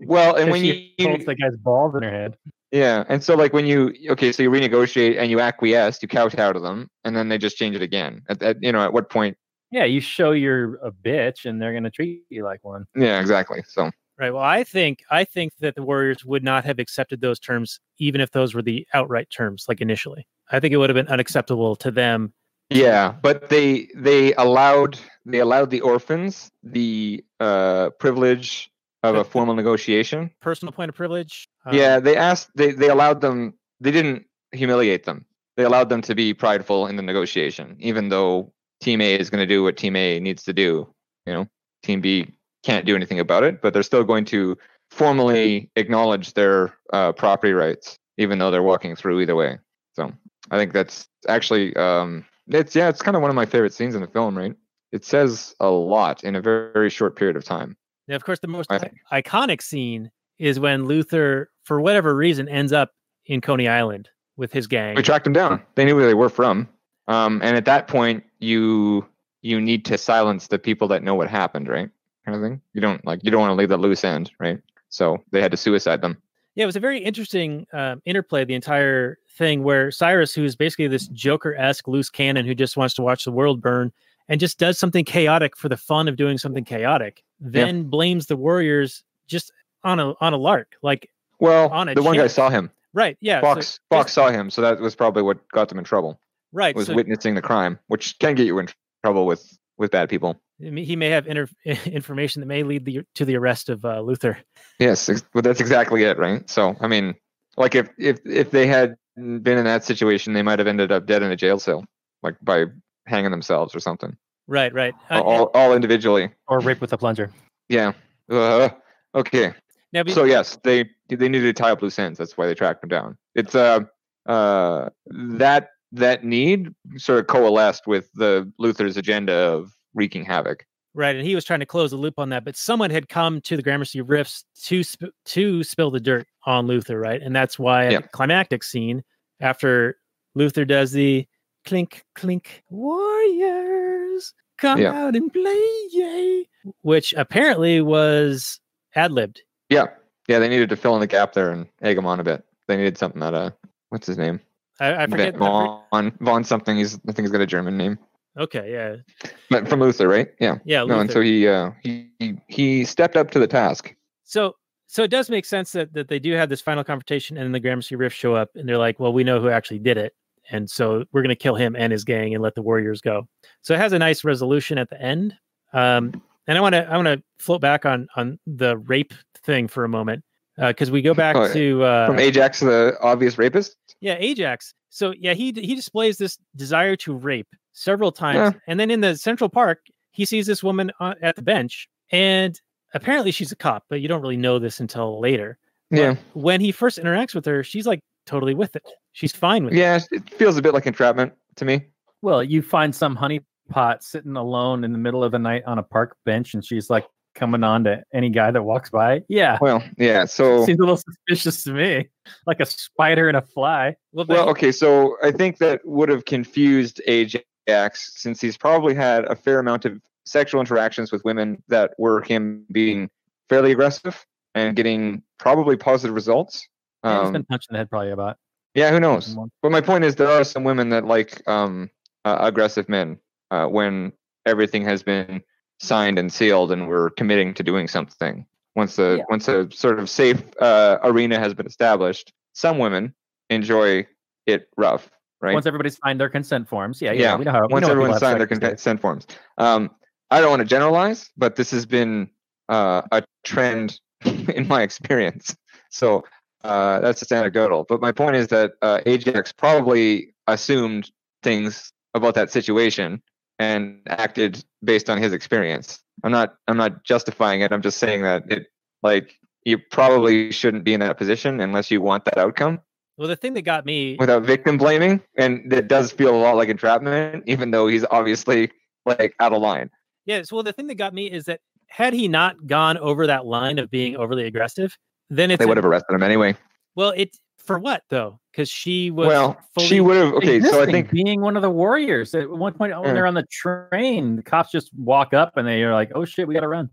well, and when you, she holds the guy's balls in her head. Yeah, and so like when you okay, so you renegotiate and you acquiesce, you kowtow to them, and then they just change it again. At, at you know, at what point? Yeah, you show you're a bitch, and they're gonna treat you like one. Yeah, exactly. So right well i think i think that the warriors would not have accepted those terms even if those were the outright terms like initially i think it would have been unacceptable to them yeah, but they they allowed they allowed the orphans the uh privilege of a formal negotiation. personal point of privilege um, yeah, they asked they they allowed them they didn't humiliate them. They allowed them to be prideful in the negotiation, even though team A is going to do what team A needs to do. You know, team B can't do anything about it, but they're still going to formally acknowledge their uh, property rights, even though they're walking through either way. So I think that's actually um, it's yeah, it's kind of one of my favorite scenes in the film. Right? It says a lot in a very, very short period of time. Now, of course, the most iconic scene is when Luther for whatever reason, ends up in Coney Island with his gang. We tracked them down. They knew where they were from. Um, and at that point, you you need to silence the people that know what happened, right? Kind of thing. You don't like you don't want to leave that loose end, right? So they had to suicide them. Yeah, it was a very interesting um, interplay. The entire thing, where Cyrus, who's basically this Joker-esque loose cannon who just wants to watch the world burn and just does something chaotic for the fun of doing something chaotic, then yeah. blames the Warriors just on a on a lark, like well, on a the one guy saw him. Right. Yeah. Fox so Fox saw him, so that was probably what got them in trouble. Right. Was so, witnessing the crime, which can get you in trouble with with bad people. He may have inter- information that may lead the, to the arrest of uh, Luther. Yes, but that's exactly it, right? So, I mean, like if if if they had been in that situation, they might have ended up dead in a jail cell, like by hanging themselves or something. Right. Right. Uh, all all individually. Or rape with a plunger. Yeah. Uh, okay. Now, so yes, they they needed to tie up loose ends. That's why they tracked him down. It's uh uh that that need sort of coalesced with the Luther's agenda of wreaking havoc. Right, and he was trying to close the loop on that, but someone had come to the Gramercy Riffs to sp- to spill the dirt on Luther, right? And that's why yeah. climactic scene after Luther does the clink clink warriors come yeah. out and play, yay, which apparently was ad libbed. Yeah, yeah, they needed to fill in the gap there and egg him on a bit. They needed something that uh, what's his name? I, I forget. Von Von something. He's I think he's got a German name. Okay, yeah. But from Luther, right? Yeah. Yeah. Luther. No, and so he uh he he stepped up to the task. So so it does make sense that that they do have this final confrontation and then the Gramercy Riff show up and they're like, well, we know who actually did it. And so we're gonna kill him and his gang and let the warriors go. So it has a nice resolution at the end. Um and I want to I want to float back on on the rape thing for a moment because uh, we go back oh, to uh, from Ajax, the obvious rapist. Yeah, Ajax. So yeah, he he displays this desire to rape several times, yeah. and then in the Central Park, he sees this woman uh, at the bench, and apparently she's a cop, but you don't really know this until later. Yeah. When he first interacts with her, she's like totally with it. She's fine with yeah, it. Yeah, it feels a bit like entrapment to me. Well, you find some honeypot sitting alone in the middle of the night on a park bench, and she's like, coming on to any guy that walks by. Yeah. Well, yeah. So seems a little suspicious to me, like a spider and a fly. Well, well okay. So I think that would have confused Ajax since he's probably had a fair amount of sexual interactions with women that were him being fairly aggressive and getting probably positive results. Yeah, um, he's been punched in the head probably about. Yeah, who knows? But my point is, there are some women that like um, uh, aggressive men uh, when everything has been signed and sealed and we're committing to doing something once the yeah. once a sort of safe uh, arena has been established some women enjoy it rough right once everybody's signed their consent forms yeah yeah, yeah. we know how once know everyone signed their consent forms um, i don't want to generalize but this has been uh, a trend in my experience so uh, that's just anecdotal but my point is that uh, ajax probably assumed things about that situation and acted based on his experience. I'm not I'm not justifying it. I'm just saying that it like you probably shouldn't be in that position unless you want that outcome. Well, the thing that got me without victim blaming, and it does feel a lot like entrapment, even though he's obviously like out of line. Yes. Well, the thing that got me is that had he not gone over that line of being overly aggressive, then they would have arrested him anyway. Well, it for what though? Because she was well, she would have. Okay, so I think being one of the warriors at one point when they're on the train, the cops just walk up and they are like, "Oh shit, we got to run."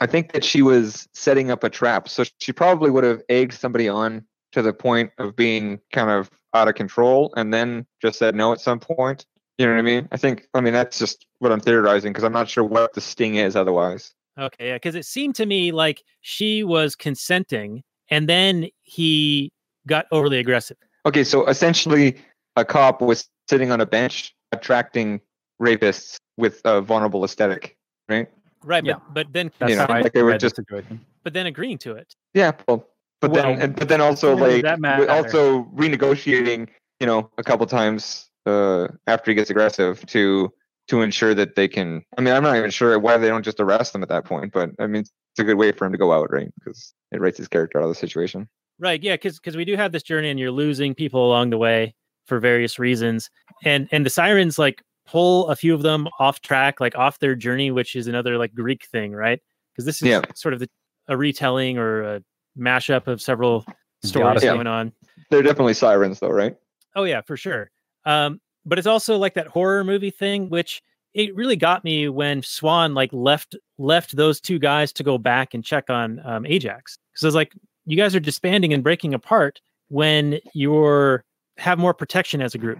I think that she was setting up a trap, so she probably would have egged somebody on to the point of being kind of out of control, and then just said no at some point. You know what I mean? I think. I mean, that's just what I'm theorizing because I'm not sure what the sting is otherwise. Okay, yeah, because it seemed to me like she was consenting, and then he got overly aggressive. Okay, so essentially, a cop was sitting on a bench attracting rapists with a vulnerable aesthetic, right? Right, yeah. but, but then you know, like they were just but then agreeing to it. Yeah, well, but well, then and, but then also like also renegotiating, you know, a couple times uh, after he gets aggressive to to ensure that they can. I mean, I'm not even sure why they don't just arrest them at that point, but I mean, it's a good way for him to go out, right? Because it writes his character out of the situation. Right. Yeah. Because because we do have this journey, and you're losing people along the way for various reasons, and and the sirens like pull a few of them off track, like off their journey, which is another like Greek thing, right? Because this is yeah. sort of the, a retelling or a mashup of several stories Odyssey. going on. They're definitely sirens, though, right? Oh yeah, for sure. Um, but it's also like that horror movie thing, which it really got me when Swan like left left those two guys to go back and check on um, Ajax because I was like, you guys are disbanding and breaking apart when you're have more protection as a group.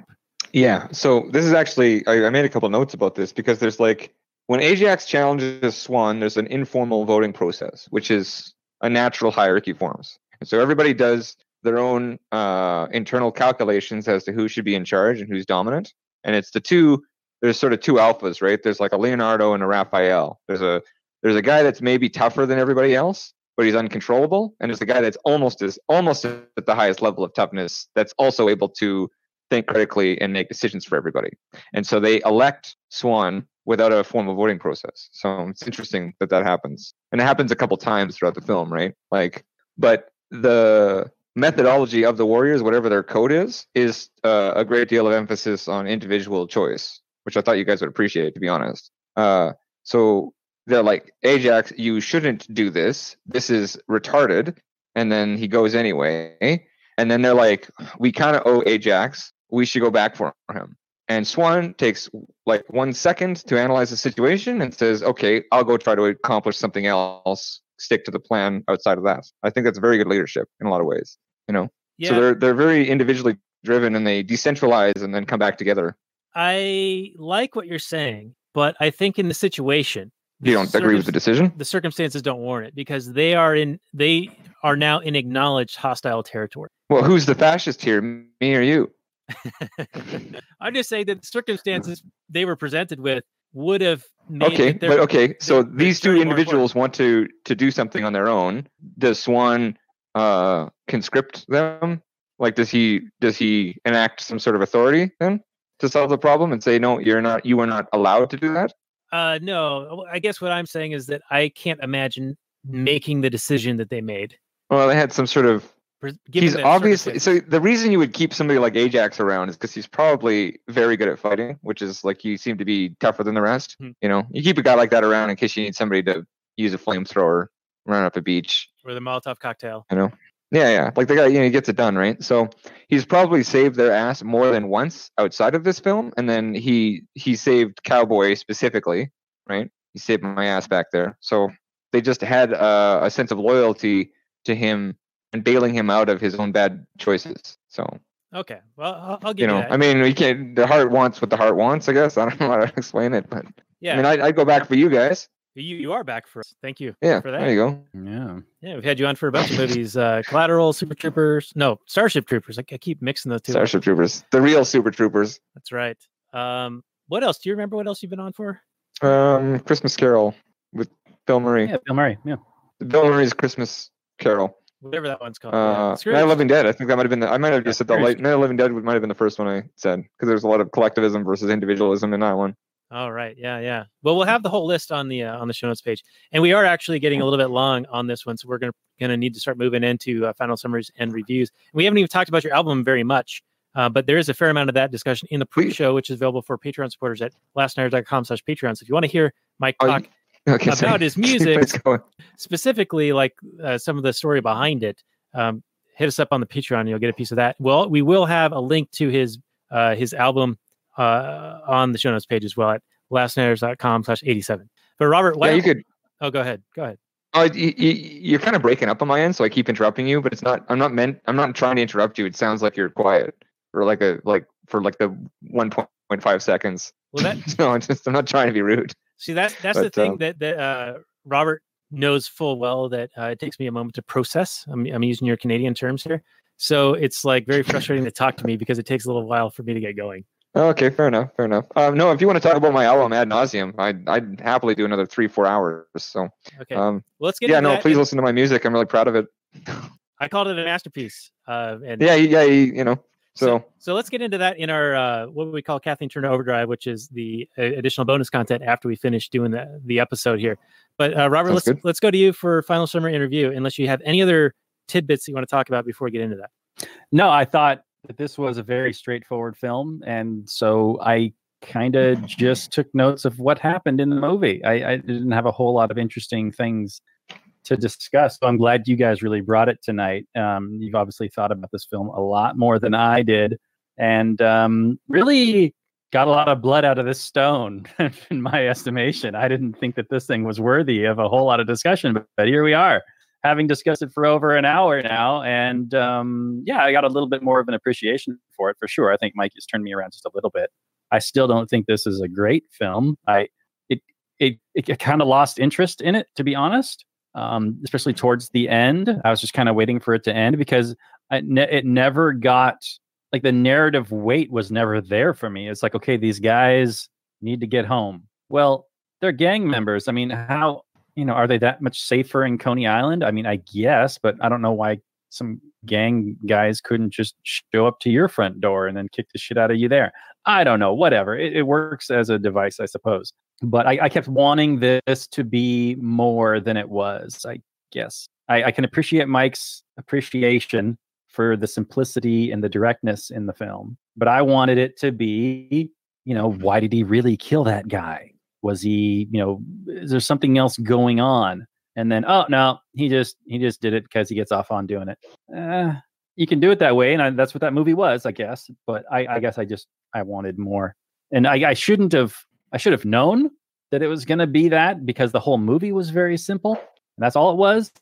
Yeah. So this is actually I, I made a couple notes about this because there's like when Ajax challenges Swan, there's an informal voting process, which is a natural hierarchy forms. And so everybody does their own uh, internal calculations as to who should be in charge and who's dominant. And it's the two. There's sort of two alphas, right? There's like a Leonardo and a Raphael. There's a there's a guy that's maybe tougher than everybody else, but he's uncontrollable. And there's a guy that's almost as almost at the highest level of toughness that's also able to think critically and make decisions for everybody. And so they elect Swan without a formal voting process. So it's interesting that that happens, and it happens a couple times throughout the film, right? Like, but the methodology of the warriors, whatever their code is, is uh, a great deal of emphasis on individual choice, which I thought you guys would appreciate, to be honest. Uh, so they're like, Ajax, you shouldn't do this. This is retarded. And then he goes anyway. And then they're like, we kind of owe Ajax. We should go back for him. And Swan takes like one second to analyze the situation and says, okay, I'll go try to accomplish something else. Stick to the plan outside of that. I think that's very good leadership in a lot of ways. You know, Yeah, so they're they're very individually driven and they decentralize and then come back together. I like what you're saying, but I think in the situation, You don't agree with the decision? the circumstances don't warrant it because they are in they are now in acknowledged hostile territory. Well, who's the fascist here, me or you? I'm just saying that the circumstances they were presented with would have Okay, but okay, so these two individuals want to to do something on their own. Does Swan uh conscript them? Like, does he does he enact some sort of authority then to solve the problem and say no, you're not, you are not allowed to do that? Uh, no, I guess what I'm saying is that I can't imagine making the decision that they made. Well, they had some sort of he's obviously so the reason you would keep somebody like Ajax around is because he's probably very good at fighting, which is like you seem to be tougher than the rest. Hmm. You know, you keep a guy like that around in case you need somebody to use a flamethrower, run up a beach. or the Molotov cocktail. You know, yeah, yeah, like the guy, you know, he gets it done, right? So he's probably saved their ass more than once outside of this film, and then he he saved Cowboy specifically, right? He saved my ass back there. So they just had uh, a sense of loyalty to him and bailing him out of his own bad choices. So Okay, well, I'll, I'll give you you, know, that. I mean, we can't. The heart wants what the heart wants. I guess I don't know how to explain it, but yeah, I mean, I'd, I'd go back for you guys. you you are back for us. Thank you. Yeah, for that. there you go. Yeah. Yeah, we've had you on for a bunch of movies. Uh, Collateral, Super Troopers, no, Starship Troopers. I, I keep mixing those two. up. Starship Troopers, the real Super Troopers. That's right. Um, what else? Do you remember what else you've been on for? Um, Christmas Carol with Bill Murray. Yeah, Bill Murray. Yeah. Bill Murray's Christmas Carol. Whatever that one's called. Uh, Scrooge. Night of Living Dead. I think that might have been the. I might have just said the Scrooge. light. Night of Living Dead would- might have been the first one I said because there's a lot of collectivism versus individualism in that one. All right. Yeah, yeah. Well, we'll have the whole list on the uh, on the show notes page, and we are actually getting a little bit long on this one, so we're gonna gonna need to start moving into uh, final summaries and reviews. And we haven't even talked about your album very much, uh, but there is a fair amount of that discussion in the pre-show, which is available for Patreon supporters at lastnight.com/slash Patreon. So if you want to hear Mike talk Okay, About sorry. his music. specifically, like uh, some of the story behind it, um, hit us up on the Patreon. and You'll get a piece of that. Well, we will have a link to his uh, his album uh, on the show notes page as well at lastnighters.com slash 87. But Robert, why Yeah, you could. oh, go ahead. Go ahead. Oh, y- y- you're kind of breaking up on my end, so I keep interrupting you. But it's not. I'm not meant. I'm not trying to interrupt you. It sounds like you're quiet, or like a like for like the 1.5 seconds. Well, that no, I'm just. I'm not trying to be rude. See that that's the thing um, that that uh, Robert knows full well that uh, it takes me a moment to process. I'm I'm using your Canadian terms here, so it's like very frustrating to talk to me because it takes a little while for me to get going. Okay, fair enough. Fair enough. Um, no, if you want to talk about my album ad nauseum, I'd I'd happily do another three four hours. So, Okay, um, well, let's get yeah, no, please listen to my music. I'm really proud of it. I called it a masterpiece. Uh, and Yeah, yeah, you know. So, so let's get into that in our uh, what we call Kathleen Turner Overdrive, which is the uh, additional bonus content after we finish doing the the episode here. But uh, Robert, Sounds let's good. let's go to you for final summary interview. Unless you have any other tidbits that you want to talk about before we get into that. No, I thought that this was a very straightforward film, and so I kind of just took notes of what happened in the movie. I, I didn't have a whole lot of interesting things to discuss. So I'm glad you guys really brought it tonight. Um, you've obviously thought about this film a lot more than I did, and um, really got a lot of blood out of this stone, in my estimation. I didn't think that this thing was worthy of a whole lot of discussion, but, here we are, having discussed it for over an hour now. And um, yeah, I got a little bit more of an appreciation for it for sure. I think Mike has turned me around just a little bit. I still don't think this is a great film. I it it it kind of lost interest in it, to be honest. Um, especially towards the end, I was just kind of waiting for it to end because I ne- it never got like the narrative weight was never there for me. It's like, okay, these guys need to get home. Well, they're gang members. I mean, how, you know, are they that much safer in Coney Island? I mean, I guess, but I don't know why some gang guys couldn't just show up to your front door and then kick the shit out of you there. I don't know, whatever. It, it works as a device, I suppose. But I, I, kept wanting this to be more than it was, I guess. I, I can appreciate Mike's appreciation for the simplicity and the directness in the film. But I wanted it to be, you know, why did he really kill that guy? Was he, you know, is there something else going on? And then, oh no, he just he just did it because he gets off on doing it. Uh, you can do it that way, and I, that's what that movie was, I guess. But I, I guess I just I wanted more, and I, I shouldn't have. I should have known that it was going to be that because the whole movie was very simple. And that's all it was.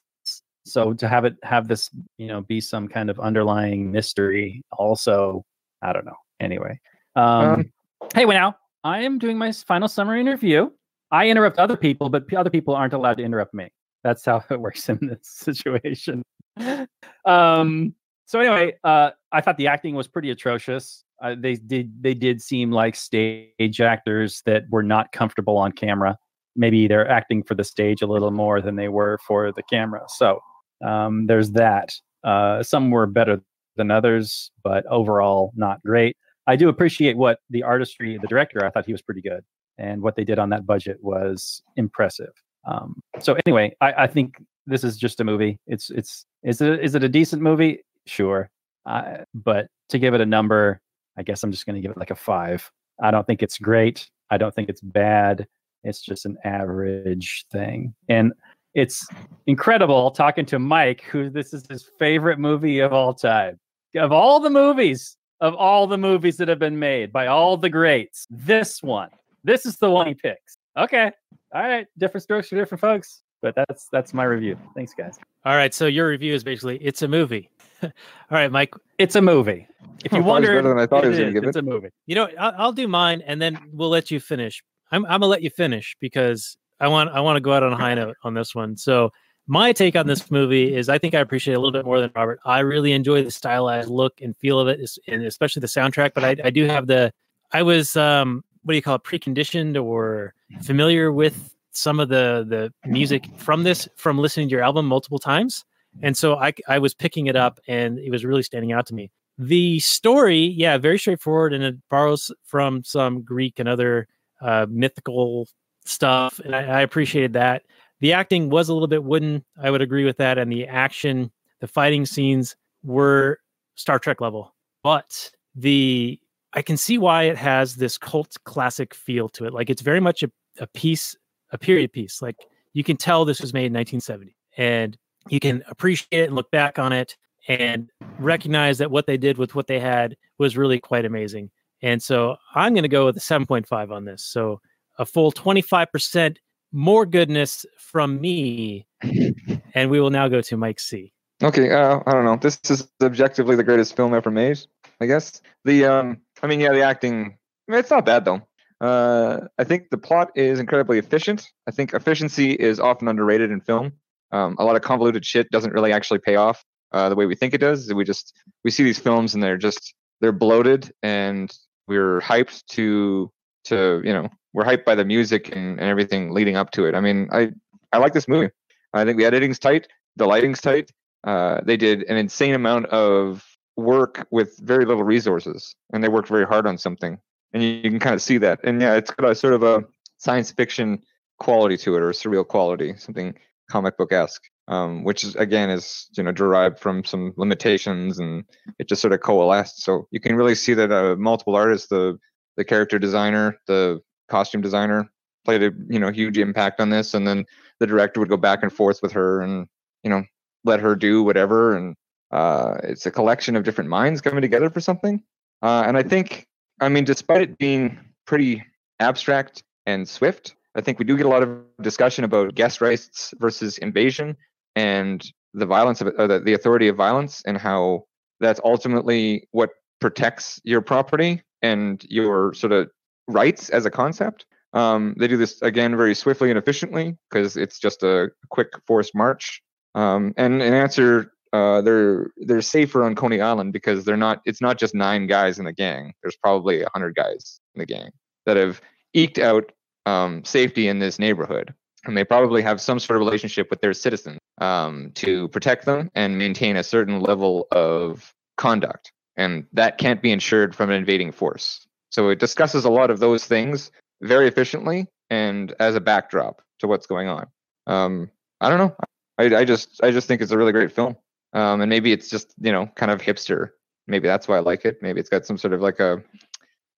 So to have it have this you know be some kind of underlying mystery also i don't know. Anyway um, um hey well now i am doing my final summary interview. I interrupt other people but other people aren't allowed to interrupt me. That's how it works in this situation. Um so anyway uh i thought the acting was pretty atrocious uh, they did they did seem like stage actors that were not comfortable on camera maybe they're acting for the stage a little more than they were for the camera so um, there's that. Uh, some were better than others, but overall not great. I do appreciate what the artistry, the director, I thought he was pretty good, and what they did on that budget was impressive. Um, so anyway, I, I, think this is just a movie. It's it's is it is it a decent movie? Sure, uh, but to give it a number, I guess I'm just going to give it like a five. I don't think it's great. I don't think it's bad. It's just an average thing, and it's incredible talking to Mike, who this is his favorite movie of all time. Of all the movies, of all the movies that have been made by all the greats, this one, this is the one he picks. Okay. All right. Different strokes for different folks. But that's that's my review. Thanks, guys. All right. So your review is basically it's a movie. all right, Mike. It's a movie. If you wonder, better than I thought it, was going to give it. It's a movie. You know, I'll, I'll do mine, and then we'll let you finish. I'm I'm gonna let you finish because I want I want to go out on a high note on this one. So my take on this movie is I think I appreciate it a little bit more than Robert. I really enjoy the stylized look and feel of it, and especially the soundtrack. But I, I do have the I was um what do you call it preconditioned or familiar with some of the the music from this from listening to your album multiple times, and so I I was picking it up and it was really standing out to me. The story, yeah, very straightforward, and it borrows from some Greek and other uh, mythical stuff, and I, I appreciated that. The acting was a little bit wooden. I would agree with that, and the action, the fighting scenes were Star Trek level, but the I can see why it has this cult classic feel to it. Like it's very much a, a piece, a period piece. Like you can tell this was made in 1970, and you can appreciate it and look back on it and recognize that what they did with what they had was really quite amazing. And so I'm going to go with a 7.5 on this. So a full 25% more goodness from me. and we will now go to Mike C. Okay, uh, I don't know. This is objectively the greatest film ever made, I guess. The um I mean, yeah, the acting I mean, it's not bad though. Uh, I think the plot is incredibly efficient. I think efficiency is often underrated in film. Um, a lot of convoluted shit doesn't really actually pay off uh, the way we think it does. We just we see these films and they're just they're bloated and we're hyped to to you know we're hyped by the music and, and everything leading up to it. I mean, I I like this movie. I think the editing's tight, the lighting's tight. Uh, they did an insane amount of work with very little resources, and they worked very hard on something, and you, you can kind of see that. And yeah, it's got a sort of a science fiction quality to it, or surreal quality, something comic book esque. Um, which is again is you know derived from some limitations and it just sort of coalesced. So you can really see that uh, multiple artists, the the character designer, the costume designer played a you know huge impact on this and then the director would go back and forth with her and you know let her do whatever and uh, it's a collection of different minds coming together for something uh, and i think i mean despite it being pretty abstract and swift i think we do get a lot of discussion about guest rights versus invasion and the violence of or the, the authority of violence and how that's ultimately what protects your property and your sort of rights as a concept um, they do this again very swiftly and efficiently because it's just a quick forced march. Um, and in answer, uh, they're they're safer on Coney Island because they're not. It's not just nine guys in the gang. There's probably a hundred guys in the gang that have eked out um, safety in this neighborhood, and they probably have some sort of relationship with their citizens um, to protect them and maintain a certain level of conduct, and that can't be ensured from an invading force. So it discusses a lot of those things very efficiently and as a backdrop to what's going on. Um, I don't know. I, I just I just think it's a really great film. Um, and maybe it's just you know kind of hipster. Maybe that's why I like it. Maybe it's got some sort of like a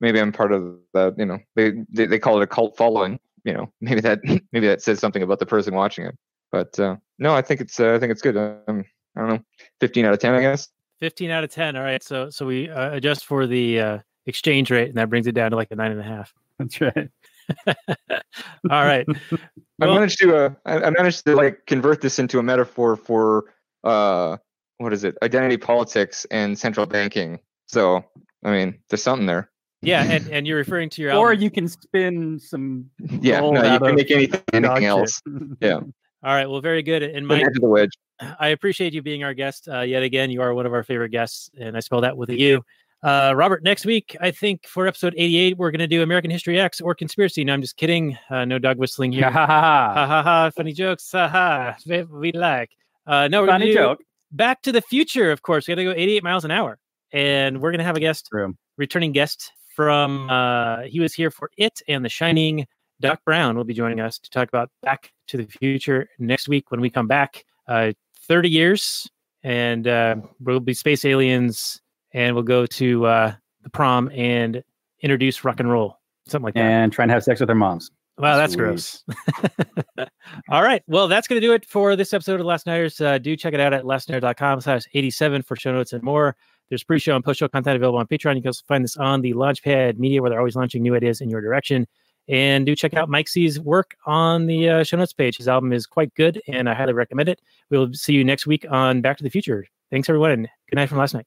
maybe I'm part of the you know they they, they call it a cult following. You know maybe that maybe that says something about the person watching it. But uh, no, I think it's uh, I think it's good. Um, I don't know, 15 out of 10, I guess. 15 out of 10. All right. So so we uh, adjust for the uh, exchange rate, and that brings it down to like a nine and a half. That's right. All right. I managed to uh, I, I managed to like convert this into a metaphor for uh what is it? Identity politics and central banking. So I mean, there's something there. Yeah, and, and you're referring to your Or you can spin some. Yeah, no, you can make anything, anything else. Yeah. All right. Well, very good. And Put it Mike, the wedge. I appreciate you being our guest uh, yet again. You are one of our favorite guests, and I spell that with a U. Uh, Robert, next week, I think for episode 88, we're going to do American History X or Conspiracy. No, I'm just kidding. Uh, no dog whistling here. Ha ha ha. ha ha ha. Funny jokes. Ha ha. We- We like. Uh, no, we're gonna Funny joke. Back to the Future, of course. We got to go 88 miles an hour. And we're going to have a guest, True. returning guest from, uh, he was here for It and The Shining. Doc Brown will be joining us to talk about Back to the Future next week when we come back. Uh, 30 years, and uh, we'll be space aliens, and we'll go to uh, the prom and introduce rock and roll, something like that. And try and have sex with their moms. Wow, that's Sweet. gross. All right. Well, that's going to do it for this episode of Last Nighters. Uh, do check it out at lastnighters.com slash 87 for show notes and more. There's pre-show and post-show content available on Patreon. You can also find this on the Launchpad Media, where they're always launching new ideas in your direction. And do check out Mike C's work on the uh, show notes page. His album is quite good, and I highly recommend it. We'll see you next week on Back to the Future. Thanks, everyone, and good night from last night.